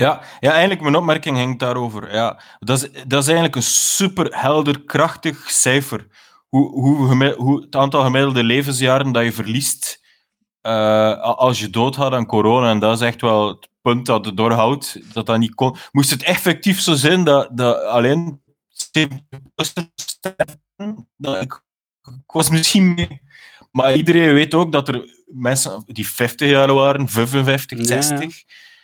Ja, ja, eigenlijk mijn opmerking ging daarover. Ja, dat, is, dat is eigenlijk een super helder, krachtig cijfer. Hoe, hoe, hoe het aantal gemiddelde levensjaren dat je verliest uh, als je doodgaat aan corona. En dat is echt wel het punt dat het doorhoudt. Dat dat niet kon. Moest het effectief zo zijn dat, dat alleen dat ik, ik was misschien mee. Maar iedereen weet ook dat er mensen die 50 jaar waren, 55, 60.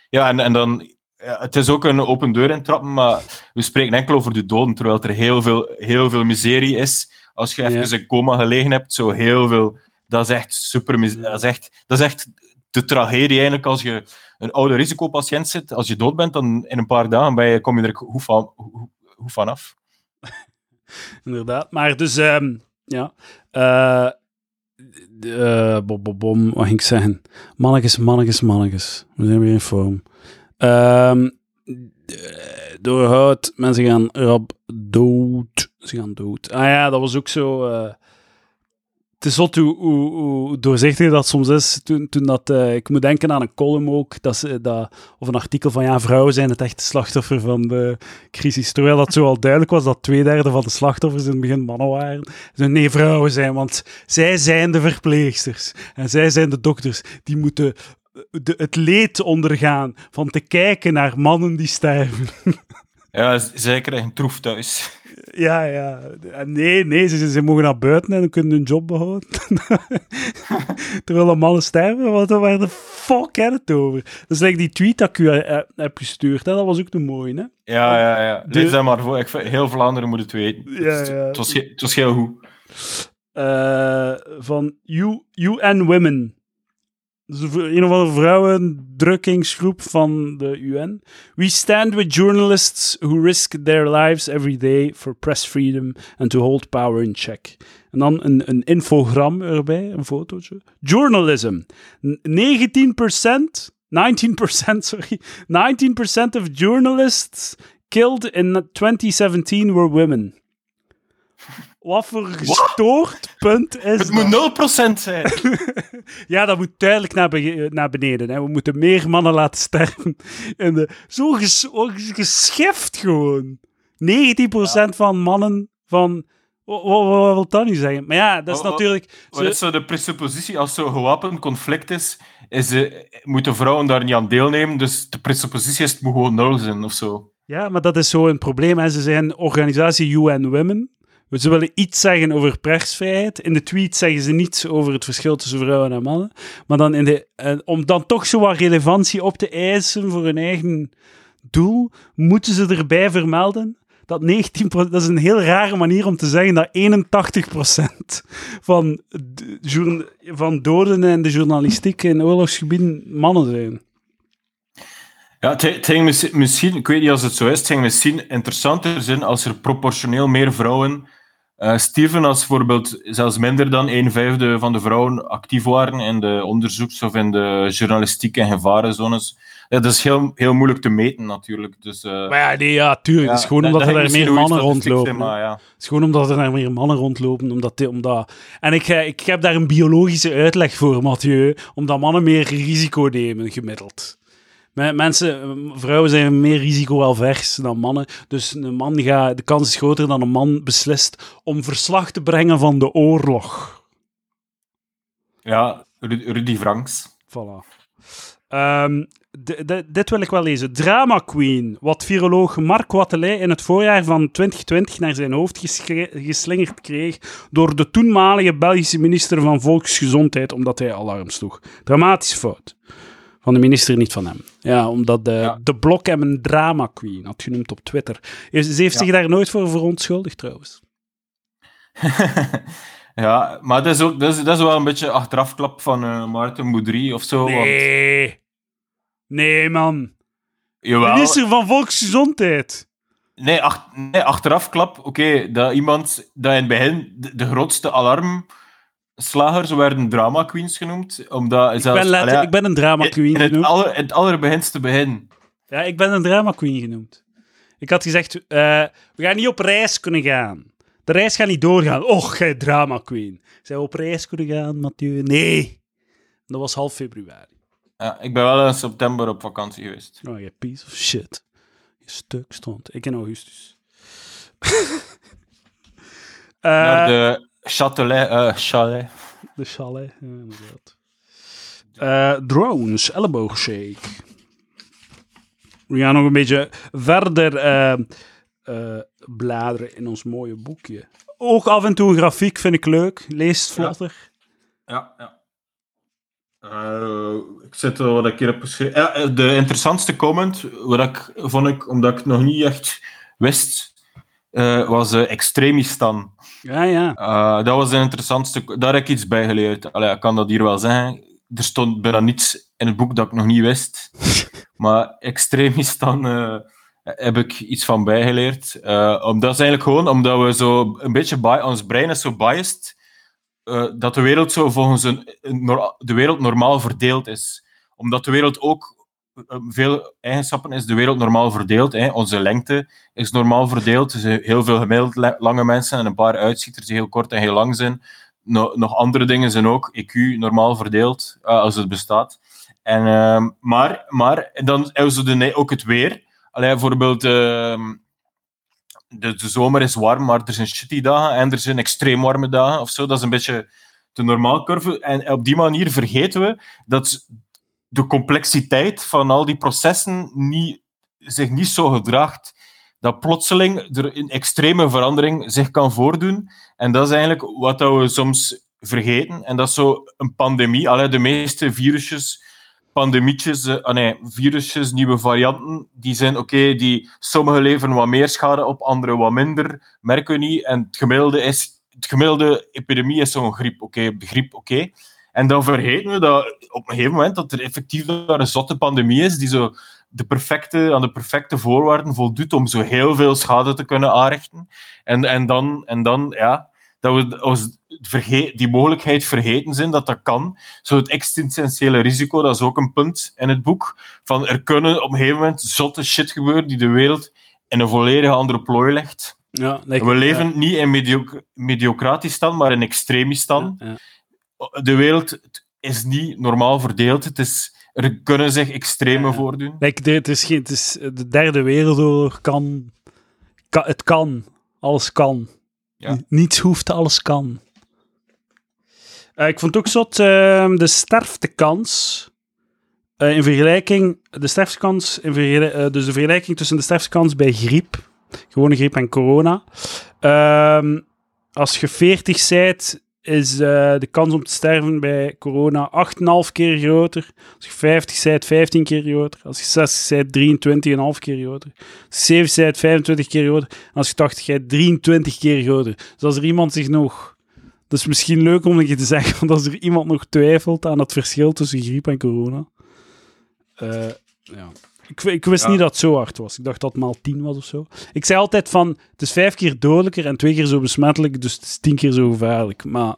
Ja, en, en dan, ja, het is ook een open deur intrappen, maar we spreken enkel over de doden, terwijl er heel veel, heel veel miserie is. Als je even in coma gelegen hebt, zo heel veel. Dat is echt super. Dat is echt, dat is echt de tragedie eigenlijk als je een oude risicopatiënt zit. Als je dood bent, dan in een paar dagen ben je, kom je er hoe van, hoe, hoe van af. Inderdaad. Maar dus, um, ja. Uh, uh, bom, bom, bom, wat ging ik zeggen? Mannetjes, mannetjes, mannetjes. We zijn weer in vorm. Um, door mensen gaan rap dood. Ze gaan dood. Ah ja, dat was ook zo... Uh, het is zot hoe, hoe, doorzichtig dat soms is. Toen, toen dat, uh, ik moet denken aan een column ook, dat, dat, of een artikel van ja, vrouwen zijn het echte slachtoffer van de crisis. Terwijl dat zo al duidelijk was dat twee derde van de slachtoffers in het begin mannen waren. Dus nee, vrouwen zijn, want zij zijn de verpleegsters. En zij zijn de dokters. Die moeten de, het leed ondergaan van te kijken naar mannen die sterven. Ja, zij krijgen troef thuis. Ja, ja. Nee, nee, ze, ze mogen naar buiten en kunnen hun job behouden. Terwijl de mannen sterven, wat waar de fuck heb het over? Dat is like die tweet dat ik u heb gestuurd, hè? dat was ook te mooi, hè? Ja, ja, ja. De... Lees maar voor. Ik, heel Vlaanderen moet het weten. Ja, ja. Het, was, het was heel goed. Uh, van UN Women. Dus een of andere vrouwendrukkingsgroep van de UN. We stand with journalists who risk their lives every day for press freedom and to hold power in check. En dan een, een infogram erbij, een fotootje. Journalism. 19%, 19%, sorry, 19% of journalists killed in 2017 were women. Wat voor gestoord punt is Het moet 0% zijn. ja, dat moet duidelijk naar, naar beneden. Hè. We moeten meer mannen laten sterven. En de, zo ges geschift gewoon. 19% ja. van mannen van... Wat, wil dat nu zeggen? Maar ja, dat is natuurlijk... Wat is zo de presuppositie als zo'n gewapend conflict is, is uh, moeten vrouwen daar niet aan deelnemen, dus de presuppositie is het moet gewoon nul zijn of zo. Ja, maar dat is zo een probleem. En ze zijn organisatie UN Women. Ze willen iets zeggen over persvrijheid. In de tweet zeggen ze niets over het verschil tussen vrouwen en mannen. Maar dan in de, uh, om dan toch zo wat relevantie op te eisen voor hun eigen doel, moeten ze erbij vermelden dat 19%, dat is een heel rare manier om te zeggen dat 81% van, van doden in de journalistiek in oorlogsgebieden mannen zijn. Ja, het, het ging misschien, ik weet niet als het zo is, het ging misschien interessanter zijn als er proportioneel meer vrouwen uh, Steven, als bijvoorbeeld zelfs minder dan een vijfde van de vrouwen actief waren in de onderzoeks- of in de journalistiek en gevarenzones. Ja, dat is heel, heel moeilijk te meten natuurlijk. Dus, uh, maar ja, nee, ja, tuurlijk. het is gewoon omdat er meer mannen rondlopen. Maar, ja. Het is gewoon omdat er meer mannen rondlopen. Omdat, omdat... En ik, ik heb daar een biologische uitleg voor, Mathieu. Omdat mannen meer risico nemen, gemiddeld. Me- Mensen, eh, vrouwen zijn meer risicoavers dan mannen. Dus een man gaat, de kans is groter dan een man beslist om verslag te brengen van de oorlog. Ja, Ru- Rudy Franks. Voilà. Ehm, dit wil ik wel lezen. Drama Queen, wat viroloog Mark Wattelet in het voorjaar van 2020 naar zijn hoofd geslingerd kreeg door de toenmalige Belgische minister van Volksgezondheid, omdat hij alarm sloeg. Dramatische fout. Van de minister, niet van hem. Ja, omdat de, Ja. de Blok hem een Drama Queen had genoemd op Twitter. Ze heeft Ja. zich daar nooit voor verontschuldigd, trouwens. ja, maar dat is, ook, dat, is, dat is wel een beetje achterafklap van eh Maarten Boudry of zo. Want, Nee. Nee, man. jawel, Minister van Volksgezondheid. nee, ach, nee, achterafklap. Oké, dat iemand dat in het begin de, de grootste alarmslagers werden drama queens genoemd. Omdat Ik zelfs, ben, allee, ik ben een drama queen in het, genoemd. aller, in het allerbeginste begin. Ja, ik ben een drama queen genoemd. Ik had gezegd, eh, we gaan niet op reis kunnen gaan. De reis gaat niet doorgaan. Och, jij drama queen. Zijn we op reis kunnen gaan, Mathieu? Nee. Dat was half februari. Ja, ik ben wel in september op vakantie geweest. Oh, je piece of shit. Je stuk stond. Ik in augustus. Naar de Châtelet, eh, chalet. De chalet, ja, inderdaad. Eh, drones, elleboogshake. We gaan nog een beetje verder eh, eh, bladeren in ons mooie boekje. Ook af en toe een grafiek vind ik leuk. Lees het vlotter. Ja, ja. Eh, ik zit er wat ik hier heb geschreven. Ja, eh, de interessantste comment, wat ik, vond ik, omdat ik nog niet echt wist, eh, was eh, Extremistan. Ja, ja. Eh, dat was de interessantste. Daar heb ik iets bij geleerd. Allee, ik kan dat hier wel zeggen. Er stond bijna niets in het boek dat ik nog niet wist. maar Extremistan heb ik iets van bijgeleerd. Omdat is eigenlijk gewoon omdat we zo een beetje bi- ons brein is zo biased. dat de wereld zo volgens een, een de wereld normaal verdeeld is. Omdat de wereld ook veel eigenschappen is de wereld normaal verdeeld. Hè. Onze lengte is normaal verdeeld. Er zijn heel veel gemiddeld lange mensen en een paar uitschieters die heel kort en heel lang zijn. No- nog andere dingen zijn ook IQ normaal verdeeld, eh, als het bestaat. En, ehm, maar, maar dan de, ook het weer. Allee, bijvoorbeeld, ehm, de, de zomer is warm, maar er zijn shitty dagen en er zijn extreem warme dagen of zo. Dat is een beetje de normaalcurve. En op die manier vergeten we dat de complexiteit van al die processen niet, zich niet zo gedraagt dat plotseling er een extreme verandering zich kan voordoen. En dat is eigenlijk wat we soms vergeten. En dat is zo een pandemie. Allee, de meeste virusjes, pandemietjes, eh, ah nee, virusjes, nieuwe varianten, die zijn oké, die sommige leveren wat meer schade op, andere wat minder, merken we niet. En het gemiddelde is, het gemiddelde epidemie is zo'n griep, oké, griep, oké. En dan vergeten we dat op een gegeven moment dat er effectief daar een zotte pandemie is die zo de perfecte, aan de perfecte voorwaarden voldoet om zo heel veel schade te kunnen aanrichten. En, en, dan, en dan, ja, dat we verge- die mogelijkheid vergeten zijn dat dat kan. Zo het existentiële risico, dat is ook een punt in het boek. Van er kunnen op een gegeven moment zotte shit gebeuren die de wereld in een volledig andere plooi legt. ja like- We leven niet in medioc mediocratistan, maar in extremistan ja. De wereld is niet normaal verdeeld. Het is, er kunnen zich extreme Ja. voordoen. Like, de- het is geen, het is, de derde wereldoorlog kan, kan... Het kan. Alles kan. Ja. Niets hoeft, alles kan. Eh, ik vond ook zot ehm, de sterftekans. eh, in vergelijking, de sterftekans, in vergele- eh, dus de vergelijking tussen de sterftekans bij griep, gewone griep en corona. Ehm, als je 40 bent, is eh, de kans om te sterven bij corona 8,5 keer groter. Als je 50 bent, 15 keer groter. Als je 60 bent, 23,5 keer groter. Als je 70 bent, 25 keer groter. En als je 80 bent, 23 keer groter. Dus als er iemand zich nog... Dat is misschien leuk om je te zeggen, want als er iemand nog twijfelt aan het verschil tussen griep en corona. eh, ja. Ik, ik wist Ja. niet dat het zo hard was. Ik dacht dat het maal 10 was of zo. Ik zei altijd van, het is vijf keer dodelijker en twee keer zo besmettelijk, dus het is tien keer zo gevaarlijk. Maar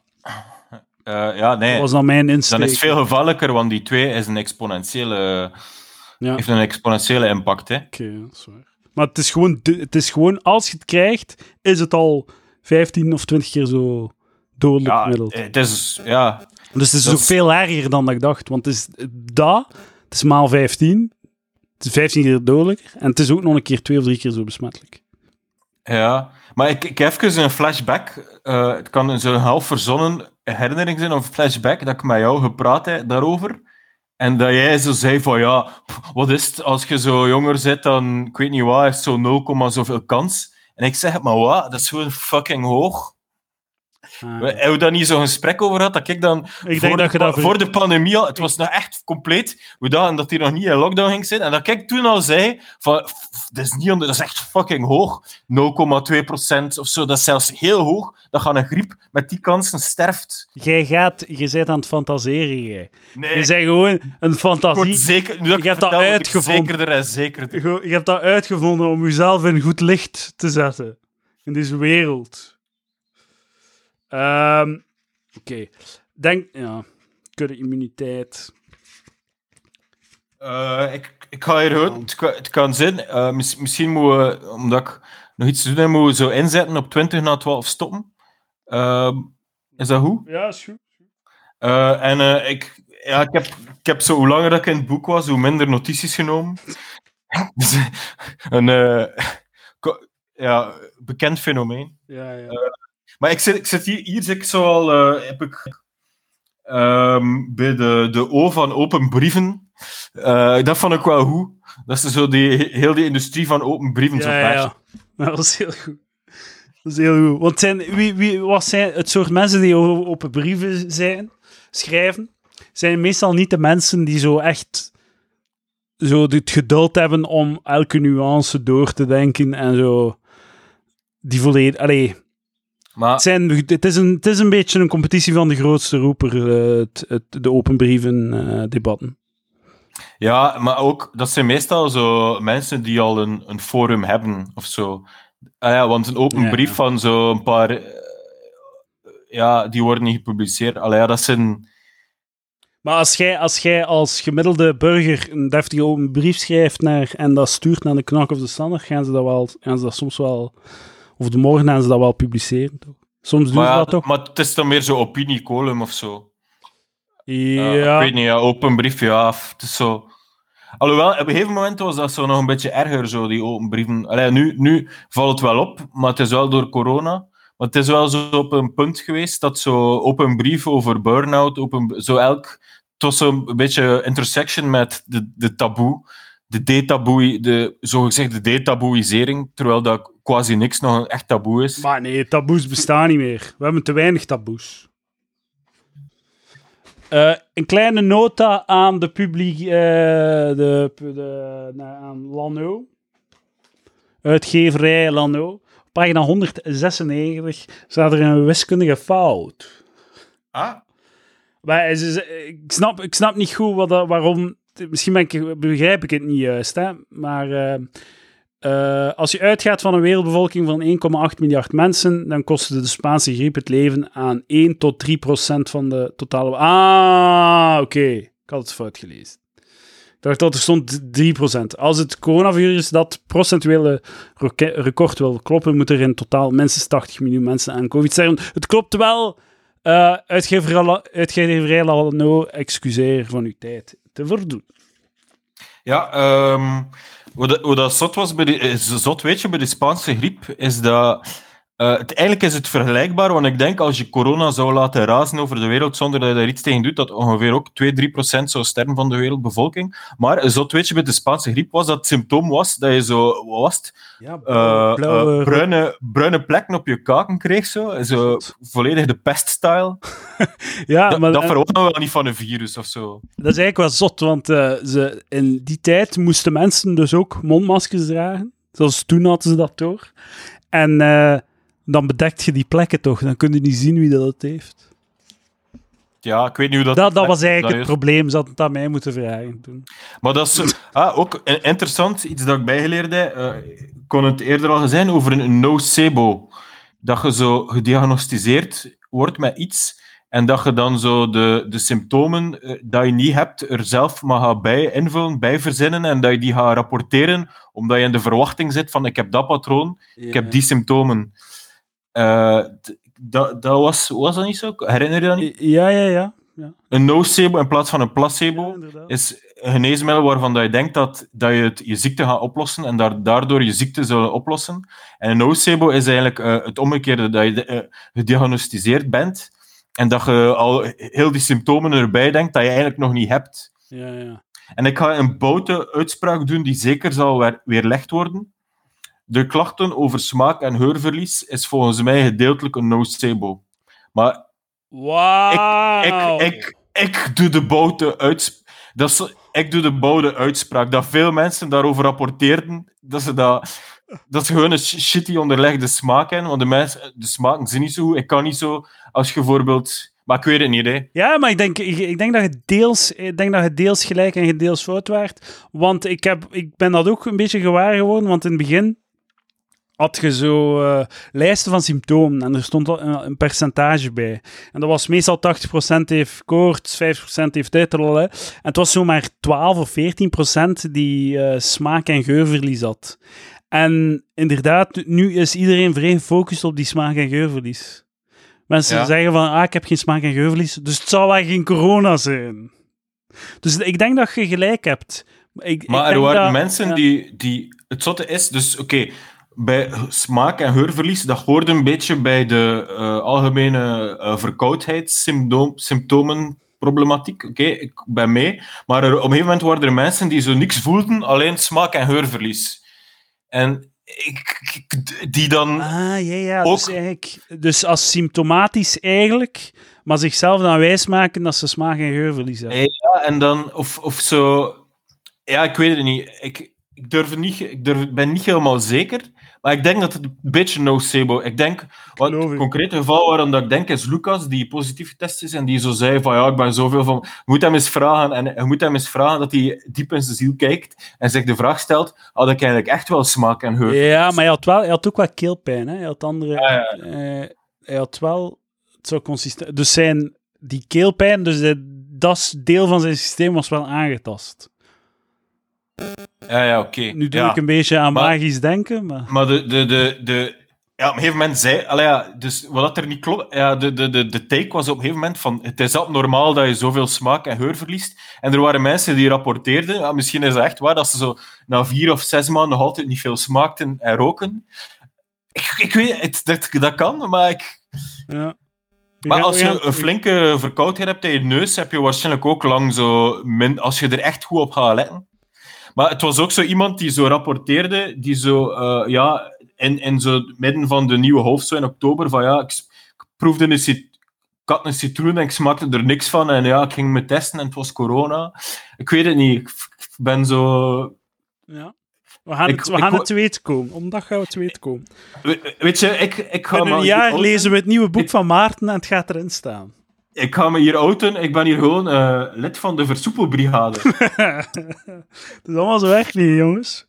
Eh, ja, nee. dat was dan mijn insteek. Dan is het veel gevaarlijker, want die twee is een exponentiële, Ja. heeft een exponentiële impact. Hè. Oké, ja, dat is waar. Maar het is, gewoon, het is gewoon, als je het krijgt, is het al 15 of 20 keer zo dodelijk Ja, het is, ja, Dus het is ook is- veel erger dan dat ik dacht. Want het is dat, het is maal 15. Het is 15 keer dodelijker. En het is ook nog een keer twee of drie keer zo besmettelijk. Ja, maar ik, ik heb een flashback. eh, het kan zo'n half verzonnen herinnering zijn of een flashback dat ik met jou gepraat heb daarover. En dat jij zo zei van ja, wat is het als je zo jonger bent dan, ik weet niet wat, heeft zo 0, zoveel kans. En ik zeg, maar wat, dat is gewoon fucking hoog. Ah. We hebben we daar niet zo'n gesprek over gehad, dat ik dan ik voor, denk de, dat voor de pandemie al, het was nog echt compleet, we dachten dat hij nog niet in lockdown ging zitten, en dat ik toen al zei, van, "F- dat is, niet onder, dat is echt fucking hoog, 0,2% of zo, dat is zelfs heel hoog, dat gaat een griep met die kansen sterft. Jij gaat... Je bent aan het fantaseren, jij. Nee, Je bent gewoon een fantasie... zeker, nu dat Je hebt dat uitgevonden. zekerder en zekerder. Je je hebt dat uitgevonden om jezelf in goed licht te zetten. In deze wereld. Ehm, Oké. Denk... Ja. Kudde immuniteit. Eh, ik, ik ga hier gewoon, het, kan- het kan zijn, eh, mis- misschien moeten we, omdat ik nog iets te doen heb, moeten we zo inzetten op 20 na 12 stoppen. Ehm, is dat goed? Ja, is goed. Eh, en eh, ik, ja, ik, heb, ik heb zo, hoe langer dat ik in het boek was, hoe minder notities genomen. Dus, een ja, bekend fenomeen. Ja, ja. Maar ik zit, ik zit hier, hier zit ik zo al, eh, heb ik ehm, bij de, de O van open brieven. Eh, dat vond ik wel goed. Dat is zo die, heel die industrie van open brieven. zo Ja, ja. Dat was heel goed. Dat is heel goed. Want zijn, wie, wie, wat zijn het soort mensen die open brieven zijn, schrijven? Zijn meestal niet de mensen die zo echt zo het geduld hebben om elke nuance door te denken en zo. Die volledig. Allee, Maar het, zijn, het, is een, het is een beetje een competitie van de grootste roeper, eh, het, het, de open brieven eh, debatten. Ja, maar ook, dat zijn meestal zo mensen die al een, een forum hebben of zo. Ah ja, want een open brief ja. van zo'n paar. eh, ja, die worden niet gepubliceerd. Allee, ja, dat zijn. Maar als jij, als jij als gemiddelde burger een deftige open brief schrijft naar, en dat stuurt naar de knak of de standaard, gaan ze dat, wel, gaan ze dat soms wel... Of de morgen gaan ze dat wel publiceren, toch? Soms doen ze ja, dat toch? maar het is dan meer zo opiniecolumn of zo. Ja, Ja, ik weet niet, ja, open brief, ja. Het is zo. Alhoewel, op een gegeven moment was dat zo nog een beetje erger, zo, die open brieven. Allee, nu, nu valt het wel op, maar het is wel door corona. Maar het is wel zo op een punt geweest dat zo open brief over burn-out, open, zo elk, het was zo'n beetje intersection met de, de taboe, de detaboe, de zogezegde detaboeisering, terwijl dat quasi niks nog een echt taboe is. Maar nee, taboes bestaan niet meer. We hebben te weinig taboes. Eh, een kleine nota aan de publiek, eh, de, de, nou, aan Lano. Uitgeverij Lano. Op pagina 196 staat er een wiskundige fout. Ah, Maar het is- ik, snap, ik snap niet goed wat, dat- waarom. Misschien begrijp ik het niet juist, hè? maar eh, eh, als je uitgaat van een wereldbevolking van 1,8 miljard mensen, dan kostte de Spaanse griep het leven aan 1 tot 3 procent van de totale. Ah, oké. Ik had het fout gelezen. Ik dacht dat er stond 3 procent. Als het coronavirus dat procentuele record wil kloppen, moet er in totaal minstens 80 miljoen mensen aan COVID sterven. Het klopt wel. Eh uitgeverij Lano, excuseer van uw tijd te verdoen. Ja, ehm, hoe, dat, hoe zot was bij die, is zot, weet je, bij de Spaanse griep, is dat... het, eigenlijk is het vergelijkbaar, want ik denk als je corona zou laten razen over de wereld zonder dat je daar iets tegen doet, dat ongeveer ook 2-3% zou sterven van de wereldbevolking. Maar zot, weet je, bij de Spaanse griep was dat het symptoom was dat je zo, was Ja, Eh, blauwe- eh, bruine, bruine plekken op je kaken kreeg, zo, zo volledig de peststyle. ja, dat maar dat verwacht we wel niet van een virus of zo. dat is eigenlijk wel zot, want ze, in die tijd moesten mensen dus ook mondmaskers dragen. Zelfs toen hadden ze dat door. En dan bedekt je die plekken toch, dan kun je niet zien wie dat het heeft. Ja, ik weet niet hoe dat... Dat, dat was eigenlijk dat het is. probleem, ze hadden het aan mij moeten vragen toen. Maar dat is ah, ook interessant, iets dat ik bijgeleerd heb. eh, ik kon het eerder al zijn over een nocebo. Dat je zo gediagnosticeerd wordt met iets en dat je dan zo de, de symptomen eh, dat je niet hebt er zelf maar gaat bij invullen, bij verzinnen en dat je die gaat rapporteren, omdat je in de verwachting zit van ik heb dat patroon, ik heb die symptomen. Eh, dat, dat was, was dat niet zo? Herinner je dat niet? Ja, ja, ja. ja. Een nocebo in plaats van een placebo Ja, is, geneesmiddel waarvan dat je denkt dat, dat je het, je ziekte gaat oplossen en daar, daardoor je ziekte zullen oplossen. En een nocebo is eigenlijk uh, het omgekeerde, dat je uh, gediagnosticeerd bent en dat je al heel die symptomen erbij denkt dat je eigenlijk nog niet hebt. Ja, ja. En ik ga een boute uitspraak doen die zeker zal weer, weerlegd worden. De klachten over smaak- en geurverlies is volgens mij gedeeltelijk een nocebo. Maar wow. ik, ik, ik, ik doe de boute uitspraak. Dat is, ik doe de boude uitspraak. Dat veel mensen daarover rapporteerden. Dat ze, dat, dat ze gewoon een shitty onderlegde smaak hebben. Want de, mensen, de smaken zijn niet zo goed. Ik kan niet zo, als je bijvoorbeeld... Maar ik weet het niet, hè. Ja, maar ik denk, ik, ik, denk dat je deels, ik denk dat je deels gelijk en je deels fout waard. Want ik, heb, ik ben dat ook een beetje gewaar geworden. Want in het begin had je zo uh, lijsten van symptomen en er stond een, een, percentage bij. En dat was meestal 80% heeft koorts, 5% heeft dit, en het was zomaar 12 of 14% die uh, smaak- en geurverlies had. En inderdaad, nu is iedereen vrij gefocust op die smaak- en geurverlies. Mensen ja. zeggen van, ah, ik heb geen smaak- en geurverlies, dus het zal wel geen corona zijn. Dus ik denk dat je gelijk hebt. Ik, maar ik er waren dat, mensen ja. die, die... Het zotte is, dus oké, okay, bij smaak- en geurverlies, dat hoort een beetje bij de uh, algemene uh, verkoudheidssymptomen problematiek. Oké, okay, ik ben mee. Maar er, op een gegeven moment waren er mensen die zo niks voelden, alleen smaak- en geurverlies. En ik, ik, die dan ah, ja, ja. ook... Dus, eigenlijk, dus als symptomatisch eigenlijk, maar zichzelf dan wijsmaken dat ze smaak- en geurverlies hebben. Ja, en dan, of, of zo... Ja, ik weet het niet. Ik, ik, durf niet, ik durf, ben niet helemaal zeker, maar ik denk dat het een beetje nocebo. Ik denk, wat het concrete geval waarom dat ik denk is Lucas, die positief getest is en die zo zei van ja, ik ben zoveel van... Je moet hem eens vragen, en je moet hem eens vragen dat hij diep in zijn ziel kijkt en zich de vraag stelt, had ik eigenlijk echt wel smaak en geur? Ja, maar hij had, wel, hij had ook wel keelpijn, hè. Hij had andere... Ja, ja. Uh, hij had wel... Het zou consistent... Dus zijn... Die keelpijn, dus dat deel van zijn systeem was wel aangetast. Ja, ja, oké. Okay. Nu doe ja. ik een beetje aan maar, magisch denken, maar... Maar de... de, de, de ja, op een gegeven moment zei... Allee, ja, dus wat er niet klopt... Ja, de, de, de, de take was op een gegeven moment van... Het is abnormaal dat je zoveel smaak en geur verliest. En er waren mensen die rapporteerden... Ja, misschien is het echt waar dat ze zo na vier of zes maanden nog altijd niet veel smaakten en roken. Ik, ik weet het, dat, dat kan, maar ik... Ja. Maar als je een flinke verkoudheid hebt in je neus, heb je waarschijnlijk ook lang zo... Min, als je er echt goed op gaat letten. Maar het was ook zo iemand die zo rapporteerde, die zo, uh, ja, in, in zo midden van de nieuwe hoofd, zo in oktober, van ja, ik, ik proefde een, cit ik had een citroen en ik smaakte er niks van. En ja, ik ging me testen en het was corona. Ik weet het niet. Ik ben zo... Ja. We gaan, Ik- het, we ik gaan het te weten komen. Omdag gaan we het te weten komen. We- Weet je, ik, ik ga In een jaar outen. lezen we het nieuwe boek van Maarten en het gaat erin staan. Ik ga me hier outen. Ik ben hier gewoon eh, lid van de versoepelbrigade. Het is allemaal zo echt niet, jongens.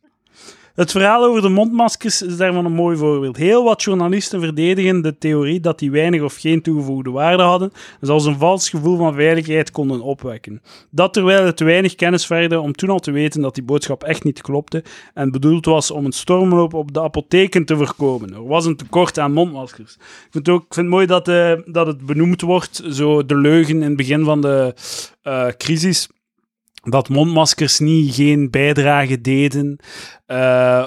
Het verhaal over de mondmaskers is daarvan een mooi voorbeeld. Heel wat journalisten verdedigen de theorie dat die weinig of geen toegevoegde waarde hadden en zelfs een vals gevoel van veiligheid konden opwekken. Dat terwijl het te weinig kennis verder om toen al te weten dat die boodschap echt niet klopte en bedoeld was om een stormloop op de apotheken te voorkomen. Er was een tekort aan mondmaskers. Ik vind het ook ik vind het mooi dat, eh, dat het benoemd wordt, zo de leugen in het begin van de eh, crisis dat mondmaskers niet geen bijdrage deden. Eh,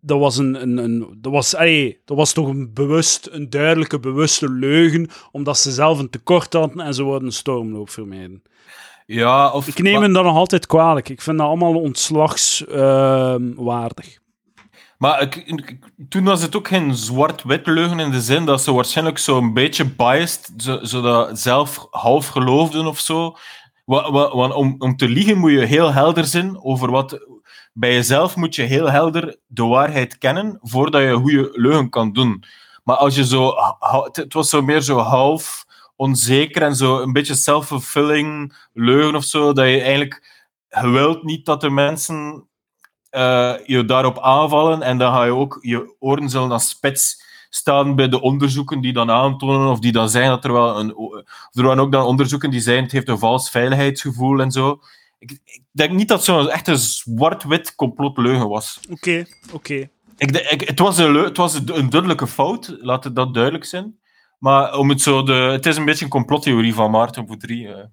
dat was een, een, een dat was, allee, dat was toch een bewust, een duidelijke, bewuste leugen, omdat ze zelf een tekort hadden en ze wilden een stormloop vermijden. ja, of... Ik neem hem dat nog altijd kwalijk. Ik vind dat allemaal ontslagswaardig. maar ik, ik- toen was het ook geen zwart-wit leugen in de zin dat ze waarschijnlijk zo'n beetje biased, zo, zodat zelf half geloofden of zo. Wa- wa- Want om, om te liegen moet je heel helder zijn over wat... Bij jezelf moet je heel helder de waarheid kennen voordat je een goede leugen kan doen. Maar als je zo... het was zo meer zo half onzeker en zo een beetje self-fulfilling leugen of zo, dat je eigenlijk... Je wilt niet dat de mensen eh, je daarop aanvallen en dan ga je ook... Je oren zullen dan spits staan bij de onderzoeken die dan aantonen of die dan zeggen dat er wel een... Er waren ook dan onderzoeken die zeiden het heeft een vals veiligheidsgevoel en zo. Ik, ik denk niet dat zo'n echte zwart-wit complotleugen was. Oké, oké. Ik, ik, het was, een, het was een duidelijke fout, laat het dat duidelijk zijn. Maar om het zo... De, het is een beetje een complottheorie van Maarten Boudry. eh.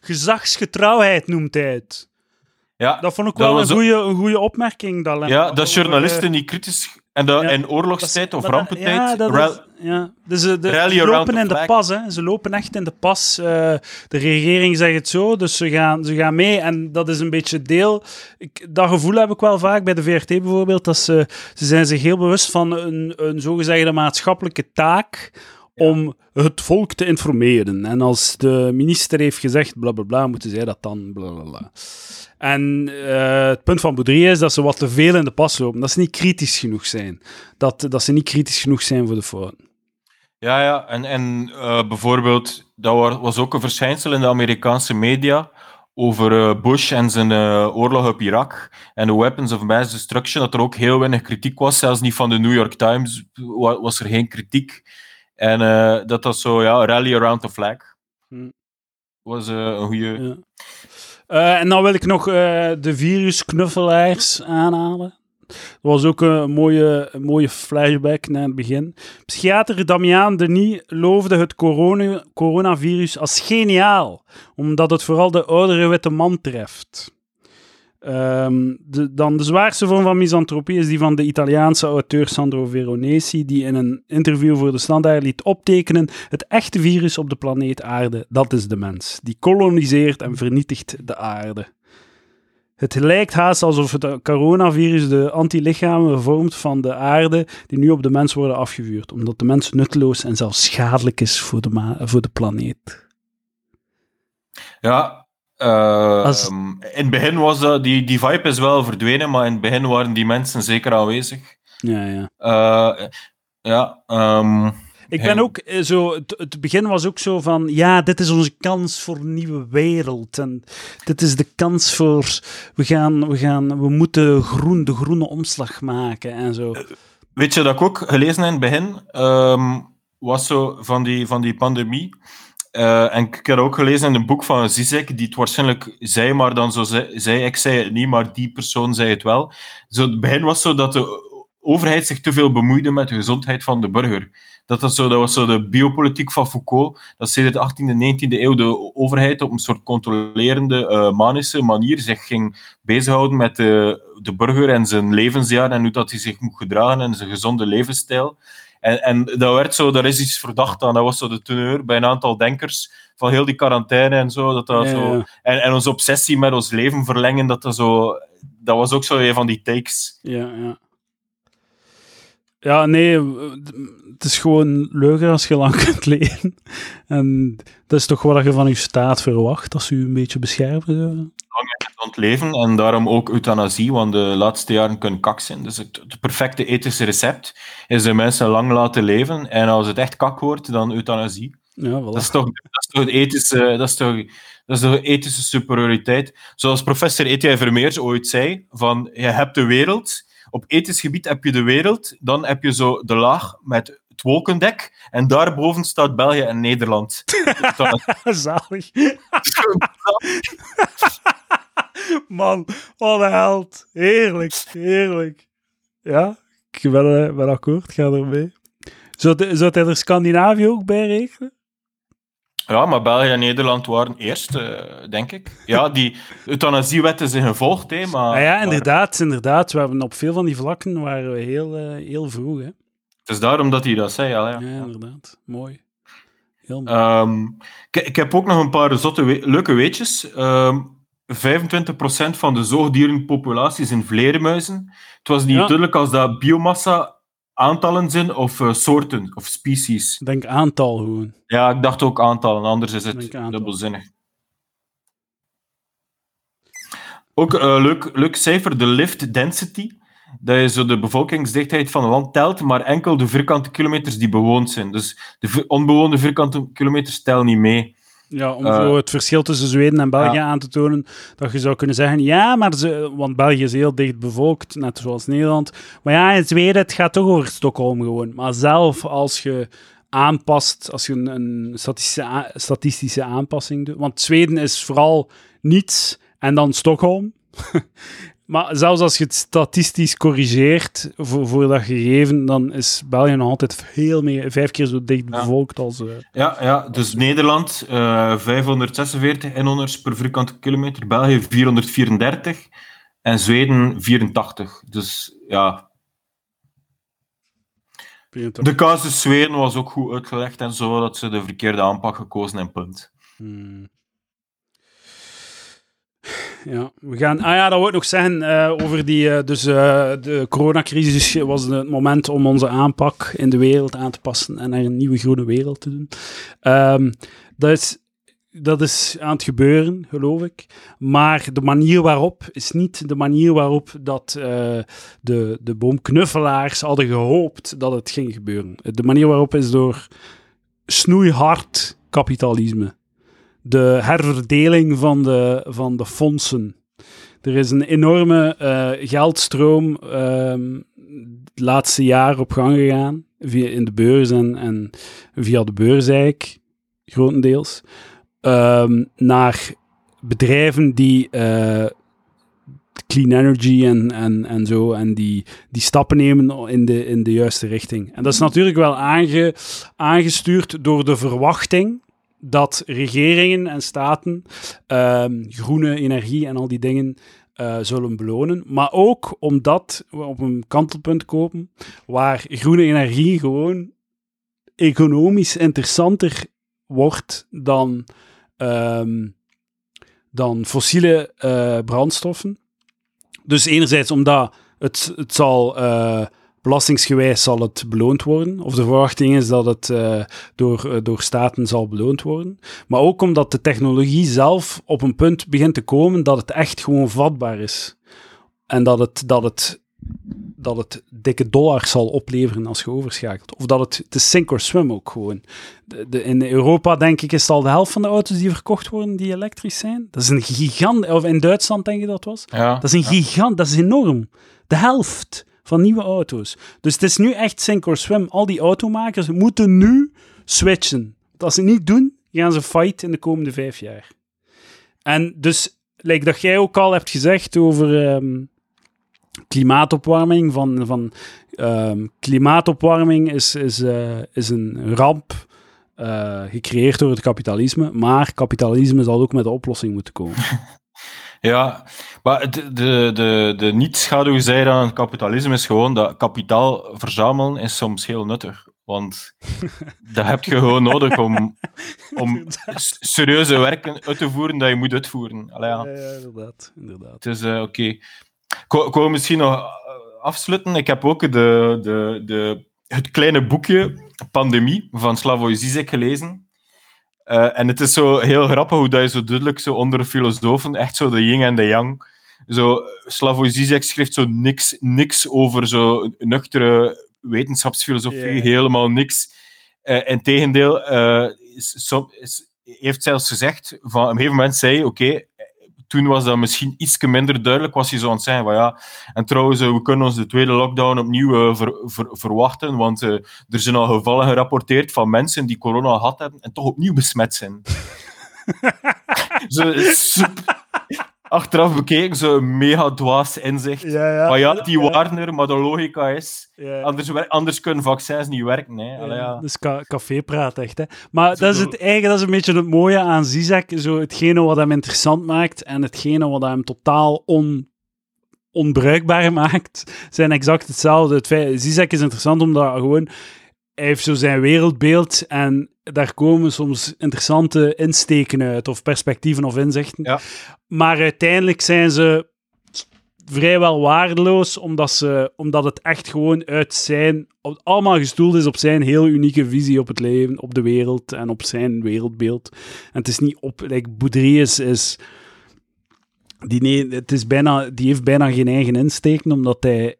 Gezagsgetrouwheid noemt hij het. Ja, Dat vond ik wel een goede, een goede opmerking. Dat ja dat journalisten eh, niet kritisch... En ja, in oorlogstijd of rampentijd... Ja, dat is, ja. Dus eh, de, ze around lopen in de pas. Hè. Ze lopen echt in de pas. Eh, de regering zegt het zo, dus ze gaan, ze gaan mee. En dat is een beetje deel... Ik, dat gevoel heb ik wel vaak bij de VRT bijvoorbeeld. Dat ze, ze zijn zich heel bewust van een, een zogezegde maatschappelijke taak om het volk te informeren. En als de minister heeft gezegd bla bla bla, moeten zij dat dan bla bla bla. En eh, het punt van Boudry is dat ze wat te veel in de pas lopen. Dat ze niet kritisch genoeg zijn. Dat, dat ze niet kritisch genoeg zijn voor de fouten. Ja, ja. En, en eh, bijvoorbeeld, dat wa- was ook een verschijnsel in de Amerikaanse media over eh, Bush en zijn oorlog op Irak en de weapons of mass destruction, dat er ook heel weinig kritiek was. Zelfs niet van de New York Times wa- was er geen kritiek. En eh, dat dat zo, ja, rally around the flag. Hm. Was eh, een goede. Ja. Eh, en dan wil ik nog de virusknuffelaars aanhalen. Dat was ook een mooie, een mooie flashback naar het begin. Psychiater Damiaan Denis loofde het corona, coronavirus als geniaal, omdat het vooral de oudere witte man treft. Ehm, de, dan de zwaarste vorm van misantropie is die van de Italiaanse auteur Sandro Veronesi, die in een interview voor de Standaard liet optekenen: het echte virus op de planeet Aarde, dat is de mens. Die koloniseert en vernietigt de aarde. Het lijkt haast alsof het coronavirus de antilichamen vormt van de aarde die nu op de mens worden afgevuurd, omdat de mens nutteloos en zelfs schadelijk is voor de, voor de planeet. Ja. Eh, Als- ehm, in het begin was dat, die, die vibe is wel verdwenen, maar in het begin waren die mensen zeker aanwezig. Ja, ja. Eh, ja, ehm, Ik ben Hey. ook eh, zo, het, het begin was ook zo van, ja, dit is onze kans voor een nieuwe wereld. En dit is de kans voor, we gaan, we gaan, we moeten groen, de groene omslag maken en zo. Weet je dat ik ook gelezen heb in het begin? Ehm, was zo van die, van die pandemie. Eh, en ik heb ook gelezen in een boek van Zizek, die het waarschijnlijk zei, maar dan zo zei, ik zei het niet, maar die persoon zei het wel. Zo, het begin was zo dat de overheid zich te veel bemoeide met de gezondheid van de burger. Dat, dat, zo, dat was zo de biopolitiek van Foucault. Dat sinds de 18e en 19e eeuw de overheid op een soort controlerende, eh, manische manier zich ging bezighouden met de, de burger en zijn levensjaar en hoe dat hij zich moet gedragen en zijn gezonde levensstijl. En, en dat werd zo, daar is iets verdacht aan. Dat was zo de teneur bij een aantal denkers van heel die quarantaine en zo. Dat dat Ja, zo ja. en, en onze obsessie met ons leven verlengen, dat, dat, zo, dat was ook zo een van die takes. Ja, ja. Ja, nee, het is gewoon leuker als je lang kunt leven. En dat is toch wat je van je staat verwacht, als je je een beetje beschermt. Het leven en daarom ook euthanasie, want de laatste jaren kunnen kak zijn. Dus het, het perfecte ethische recept is de mensen lang laten leven en als het echt kak wordt, dan euthanasie. Ja, voilà. Dat is toch, dat is toch, ethische, dat is toch, dat is toch ethische superioriteit. Zoals professor Etienne Vermeers ooit zei, van je hebt de wereld, op ethisch gebied heb je de wereld, dan heb je zo de laag met het wolkendek en daarboven staat België en Nederland. Zalig. Man, wat een held. Heerlijk, heerlijk. Ja, ik ben, eh, ben akkoord, ga ermee. Zou, zou hij er Scandinavië ook bij rekenen? Ja, maar België en Nederland waren eerst, eh, denk ik. Ja, die euthanasiewetten zijn gevolgd, hè, maar, Ah ja, inderdaad, inderdaad. We hebben op veel van die vlakken waren we heel, eh, heel vroeg. Hè? het is daarom dat hij dat zei. Ja, ja. Ja, inderdaad. Mooi. Heel mooi. Ehm, ik, ik heb ook nog een paar zotte we- leuke weetjes. Ehm 25% van de zoogdierenpopulatie zijn vleermuizen. Het was niet Ja. duidelijk als dat biomassa aantallen zijn of eh, soorten of species. Ik denk aantal gewoon. Ja, ik dacht ook aantallen, anders is het dubbelzinnig. Ook een leuk, leuk cijfer, de lift density. Dat je zo de bevolkingsdichtheid van een land telt, maar enkel de vierkante kilometers die bewoond zijn. Dus de onbewoonde vierkante kilometers tellen niet mee. Ja, om zo het verschil tussen Zweden en België ja. aan te tonen. Dat je zou kunnen zeggen, ja, maar ze, want België is heel dicht bevolkt, net zoals Nederland. Maar ja, in Zweden, het gaat toch over Stockholm gewoon. Maar zelf als je aanpast, als je een, een statistische, statistische aanpassing doet. Want Zweden is vooral niets en dan Stockholm. Maar zelfs als je het statistisch corrigeert voor, voor dat gegeven, dan is België nog altijd veel meer, vijf keer zo dicht Ja. bevolkt als... eh, Ja, ja, dus Nederland eh 546 inwoners per vierkante kilometer, België 434 en Zweden 84. Dus ja, de casus Zweden was ook goed uitgelegd en zo, dat ze de verkeerde aanpak gekozen en punt. Hmm. Ja, we gaan. Ah ja, dat wil ik nog zeggen eh, over die. eh, dus eh, de coronacrisis was het moment om onze aanpak in de wereld aan te passen en naar een nieuwe groene wereld te doen. Ehm, dat, is, dat is aan het gebeuren, geloof ik. Maar de manier waarop is niet de manier waarop dat de, de boomknuffelaars hadden gehoopt dat het ging gebeuren. De manier waarop is door snoeihard kapitalisme de herverdeling van de, van de fondsen. Er is een enorme eh, geldstroom ehm het laatste jaar op gang gegaan, via, in de beurs en, en via de beurs grotendeels, ehm, naar bedrijven die eh, clean energy en, en, en zo, en die, die stappen nemen in de, in de juiste richting. En dat is natuurlijk wel aange, aangestuurd door de verwachting dat regeringen en staten ehm, groene energie en al die dingen eh, zullen belonen. Maar ook omdat we op een kantelpunt komen waar groene energie gewoon economisch interessanter wordt dan, ehm, dan fossiele eh, brandstoffen. Dus enerzijds omdat het, het zal... eh, belastingsgewijs zal het beloond worden. Of de verwachting is dat het eh, door, eh, door staten zal beloond worden. Maar ook omdat de technologie zelf op een punt begint te komen dat het echt gewoon vatbaar is. En dat het, dat het, dat het dikke dollars zal opleveren als je overschakelt. Of dat het, het is sink or swim ook gewoon. De, de, in Europa, denk ik, is het al de helft van de auto's die verkocht worden die elektrisch zijn. Dat is een gigant... Of in Duitsland, denk ik dat was. Ja, Dat is een gigant, dat is enorm. De helft van nieuwe auto's. Dus het is nu echt sink or swim. Al die automakers moeten nu switchen. Als ze het niet doen, gaan ze fight in de komende vijf jaar. En dus, like dat jij ook al hebt gezegd over ehm, klimaatopwarming, van, van ehm, klimaatopwarming is, is, eh, is een ramp eh, gecreëerd door het kapitalisme, maar kapitalisme zal ook met de oplossing moeten komen. Ja, maar de, de, de, de niet-schaduwzijde aan het kapitalisme is gewoon dat kapitaal verzamelen is soms heel nuttig. Want dat heb je gewoon nodig om, om serieuze werken uit te voeren dat je moet uitvoeren. Allee, ja. Ja, inderdaad, inderdaad. Is eh, oké. Ik wou- ik wou misschien nog eh, afsluiten. Ik heb ook de, de, de, het kleine boekje Pandemie van Slavoj Zizek gelezen. Eh, en het is zo heel grappig hoe dat je zo duidelijk zo onder de filosofen, echt zo de yin en de yang. Zo, Slavoj Zizek schrijft zo niks, niks over zo nuchtere wetenschapsfilosofie, helemaal niks. Eh Integendeel, is, som- is, heeft zelfs gezegd, van, op een gegeven moment zei oké, toen was dat misschien iets minder duidelijk, was hij zo aan het zeggen van ja, en trouwens, eh, we kunnen ons de tweede lockdown opnieuw eh, ver- ver- verwachten, want eh, er zijn al gevallen gerapporteerd van mensen die corona gehad hebben en toch opnieuw besmet zijn. zo, achteraf bekeken, zo'n mega dwaas inzicht. Ja, ja. Maar ja, die waren er, maar de logica is, anders, anders kunnen vaccins niet werken. Hè. Allee, ja. Dus ca cafépraat echt, hè. Maar Zo dat is het eigen, dat is een beetje het mooie aan Zizek, zo hetgene wat hem interessant maakt en hetgene wat hem totaal on, onbruikbaar maakt, zijn exact hetzelfde. Het feit, Zizek is interessant omdat gewoon, hij heeft zo zijn wereldbeeld en daar komen soms interessante insteken uit, of perspectieven of inzichten. Ja. Maar uiteindelijk zijn ze vrijwel waardeloos, omdat, ze, omdat het echt gewoon uit zijn, allemaal gestoeld is op zijn heel unieke visie op het leven, op de wereld en op zijn wereldbeeld. En het is niet op, like, is die, nee, het is bijna, die heeft bijna geen eigen insteken, omdat hij,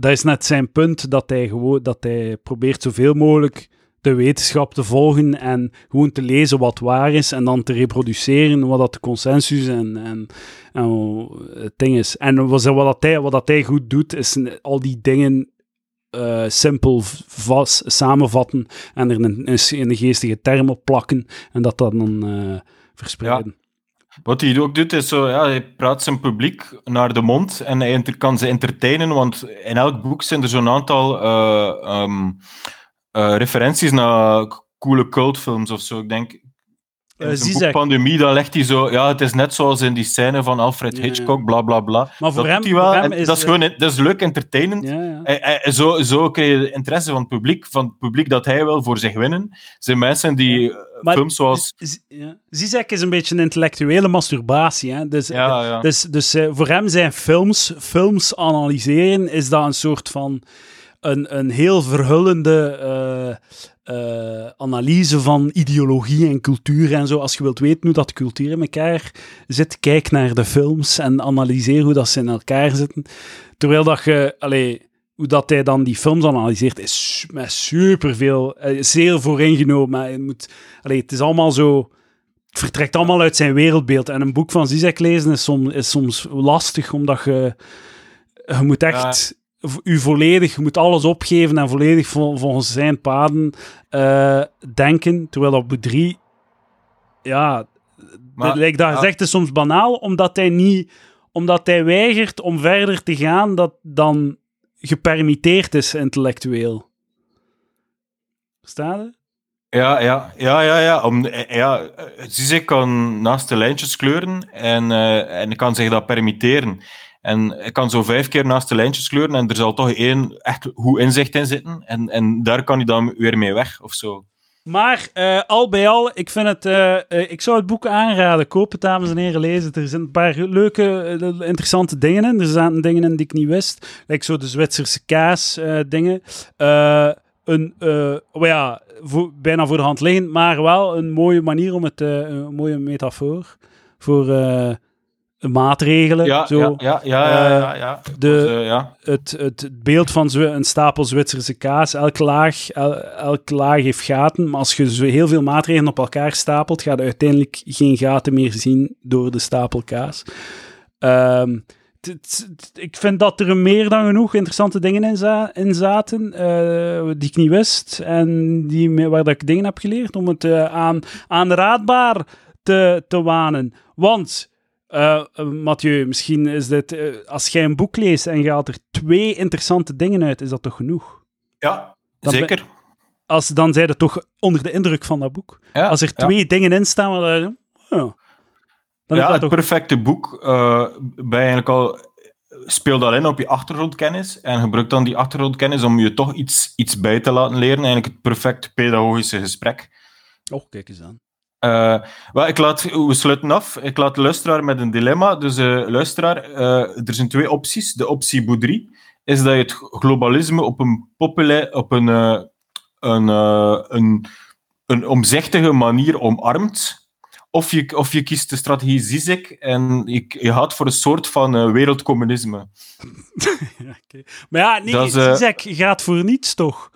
dat is net zijn punt, dat hij gewoon, dat hij probeert zoveel mogelijk de wetenschap te volgen en gewoon te lezen wat waar is en dan te reproduceren wat dat de consensus en, en, en het ding is. En wat, dat hij, wat dat hij goed doet, is al die dingen eh, simpel vast samenvatten en er een, een, geestige term op plakken en dat dan eh, verspreiden. Wat hij ook doet, is zo, ja, hij praat zijn publiek naar de mond en hij kan ze entertainen, want in elk boek zijn er zo'n aantal eh, ehm, eh, referenties naar coole cultfilms of zo. Ik denk, in Eh, zijn boek. Pandemie, dan legt hij zo, ja, het is net zoals in die scène van Alfred Hitchcock, bla bla bla. Maar voor dat hem, wel, voor hem en is... dat is eh, gewoon, dat is leuk, entertainend. Ja, ja. Hij- hij- zo, zo krijg je interesse van het publiek, van het publiek dat hij wil voor zich winnen. Zijn mensen die eh, Maar- films zoals... Ja. Zizek is een beetje een intellectuele masturbatie. Hè? Dus, Ja, dus, dus eh, voor hem zijn films, films analyseren, is dat een soort van een, een heel verhullende eh, eh, analyse van ideologie en cultuur en zo. Als je wilt weten hoe dat cultuur in elkaar zit, kijk naar de films en analyseer hoe dat ze in elkaar zitten. Terwijl dat je, allee, hoe dat hij dan die films analyseert, is met superveel, eh, zeer vooringenomen. Maar je moet, allee, het is allemaal zo het vertrekt allemaal uit zijn wereldbeeld. En een boek van Zizek lezen is, som, is soms lastig, omdat je, je moet echt u volledig, je moet alles opgeven en volledig vol- volgens zijn paden eh, denken. Terwijl op 3, ja, Maar- lijkt ja. gezegd is soms banaal, omdat hij niet, omdat hij weigert om verder te gaan dat dan gepermitteerd is intellectueel. Verstaat je? Ja, ja, ja, ja. ja. Om, eh, ja eh, Zizek kan naast de lijntjes kleuren en, eh en kan zich dat permitteren. En hij kan zo vijf keer naast de lijntjes kleuren en er zal toch één echt goed inzicht in zitten. En, en daar kan hij dan weer mee weg, of zo. Maar eh, al bij al, ik vind het. eh, eh, ik zou het boek aanraden. Koop het, dames en heren, lezen. Er zijn een paar leuke, interessante dingen in. Er zaten dingen in die ik niet wist. Like zo de Zwitserse kaas dingen. Een, oh ja, bijna voor de hand liggend, maar wel een mooie manier om het. een mooie metafoor voor maatregelen. Ja, zo. ja, ja, ja, ja, ja, ja. de- eh, ja. het, het beeld van een stapel Zwitserse kaas. Elke laag, el- elke laag heeft gaten. Maar als je zo heel veel maatregelen op elkaar stapelt, ga je uiteindelijk geen gaten meer zien door de stapel kaas. Ehm, ik vind dat er meer dan genoeg interessante dingen in, za- in zaten, eh, die ik niet wist. En die, waar dat ik dingen heb geleerd om het eh, aan, aanraadbaar te, te wanen. Want eh, Mathieu, misschien is dit... eh, als jij een boek leest en je haalt er twee interessante dingen uit, is dat toch genoeg? ja, Dan ben- zeker. Als, dan zijn je toch onder de indruk van dat boek. Ja, Als er ja. twee dingen in staan, je- oh, dan ja, is dat het toch... perfecte boek. eh bij eigenlijk al, speel dat in op je achtergrondkennis en gebruik dan die achtergrondkennis om je toch iets, iets bij te laten leren. Eigenlijk het perfecte pedagogische gesprek. Oh, kijk eens aan. Wel, ik laat, we sluiten af. Ik laat de luisteraar met een dilemma. Dus eh, luisteraar, eh, er zijn twee opties. De optie Boudry is dat je het globalisme op een populair, op een, een, een, een omzichtige manier omarmt. Of je, of je kiest de strategie Zizek en je, je gaat voor een soort van wereldcommunisme. Ja. Maar ja, nee, Dat Zizek gaat voor niets, toch?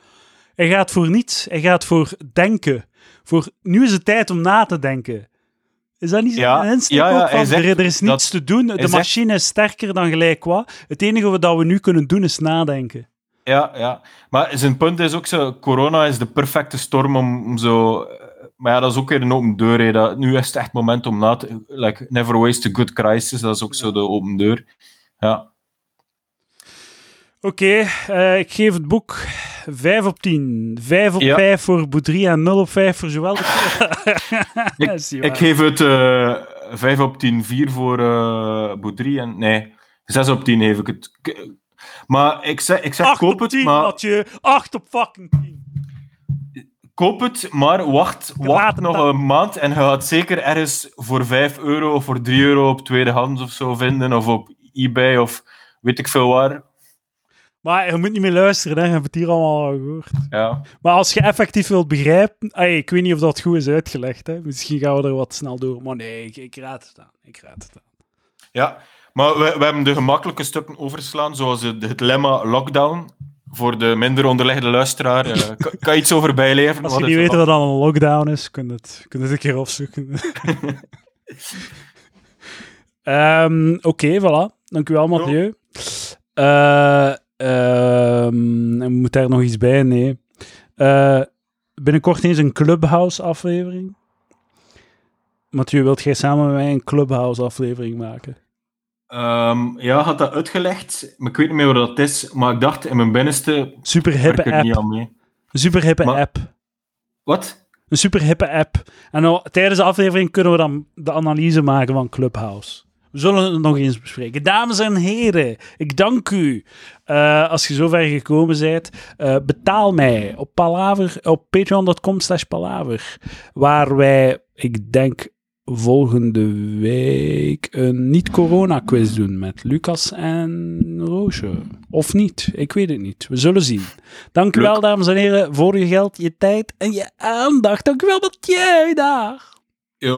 Hij gaat voor niets. Hij gaat voor denken. Voor, nu is het tijd om na te denken. Is dat niet zo Ja, een insteek ja, ja, van, zegt er, er is niets dat- te doen, de zegt- machine is sterker dan gelijk wat. Het enige wat we nu kunnen doen is nadenken. Ja, ja. Maar zijn punt is ook zo, corona is de perfecte storm om, om zo... Maar ja, dat is ook weer een open deur. Hè. Dat, nu is het echt moment om na te... Like, never waste a good crisis, dat is ook zo de open deur. Ja. Oké, eh, ik geef het boek 5 op 10. 5 op Ja. 5 voor Boudry en 0 op 5 voor Joël. Ik, ik geef het eh 5 op 10, 4 voor eh Boudry en... Nee, 6 op 10 geef ik het. Maar ik zeg, ik zeg 8 koop op het, 10, maar, Mathieu. 8 op fucking 10. koop het, maar wacht, wacht nog een maand en je gaat zeker ergens voor 5 euro of voor 3 euro op tweedehands of zo vinden, of op eBay of weet ik veel waar. Maar je moet niet meer luisteren, hè. je hebt het hier allemaal al gehoord. Ja. Maar als je effectief wilt begrijpen... Ay, ik weet niet of dat goed is uitgelegd. Hè. Misschien gaan we er wat snel door. Maar nee, ik, ik raad het aan. Ik raad het aan. Ja, maar we, we hebben de gemakkelijke stukken overslaan, zoals het, lemma lockdown. Voor de minder onderliggende luisteraar. eh, kan, kan je iets over bijleveren? Als je niet weet dat? wat dan een lockdown is, kun je het, kun je het een keer opzoeken. Ehm Oké, voilà. Dank u wel, Mathieu. Eh, moet daar nog iets bij? Nee. Eh, binnenkort eens een Clubhouse-aflevering. Mathieu, wilt jij samen met mij een Clubhouse-aflevering maken? Ehm, ja, had dat uitgelegd, maar ik weet niet meer wat dat is. Maar ik dacht in mijn binnenste. Super hippe niet app. aan mee. Een super hippe Maar- app. Wat? Een super hippe app. En nou, tijdens de aflevering kunnen we dan de analyse maken van Clubhouse. We zullen het nog eens bespreken. Dames en heren, ik dank u. Eh, als je zover gekomen bent, eh, betaal mij op palaver, op patreon.com slash palaver. Waar wij, ik denk, volgende week een niet-corona-quiz doen met Lucas en Roosje. Of niet, ik weet het niet. We zullen zien. Dank u wel, dames en heren, voor je geld, je tijd en je aandacht. Dank u wel, Mathieu. Dag.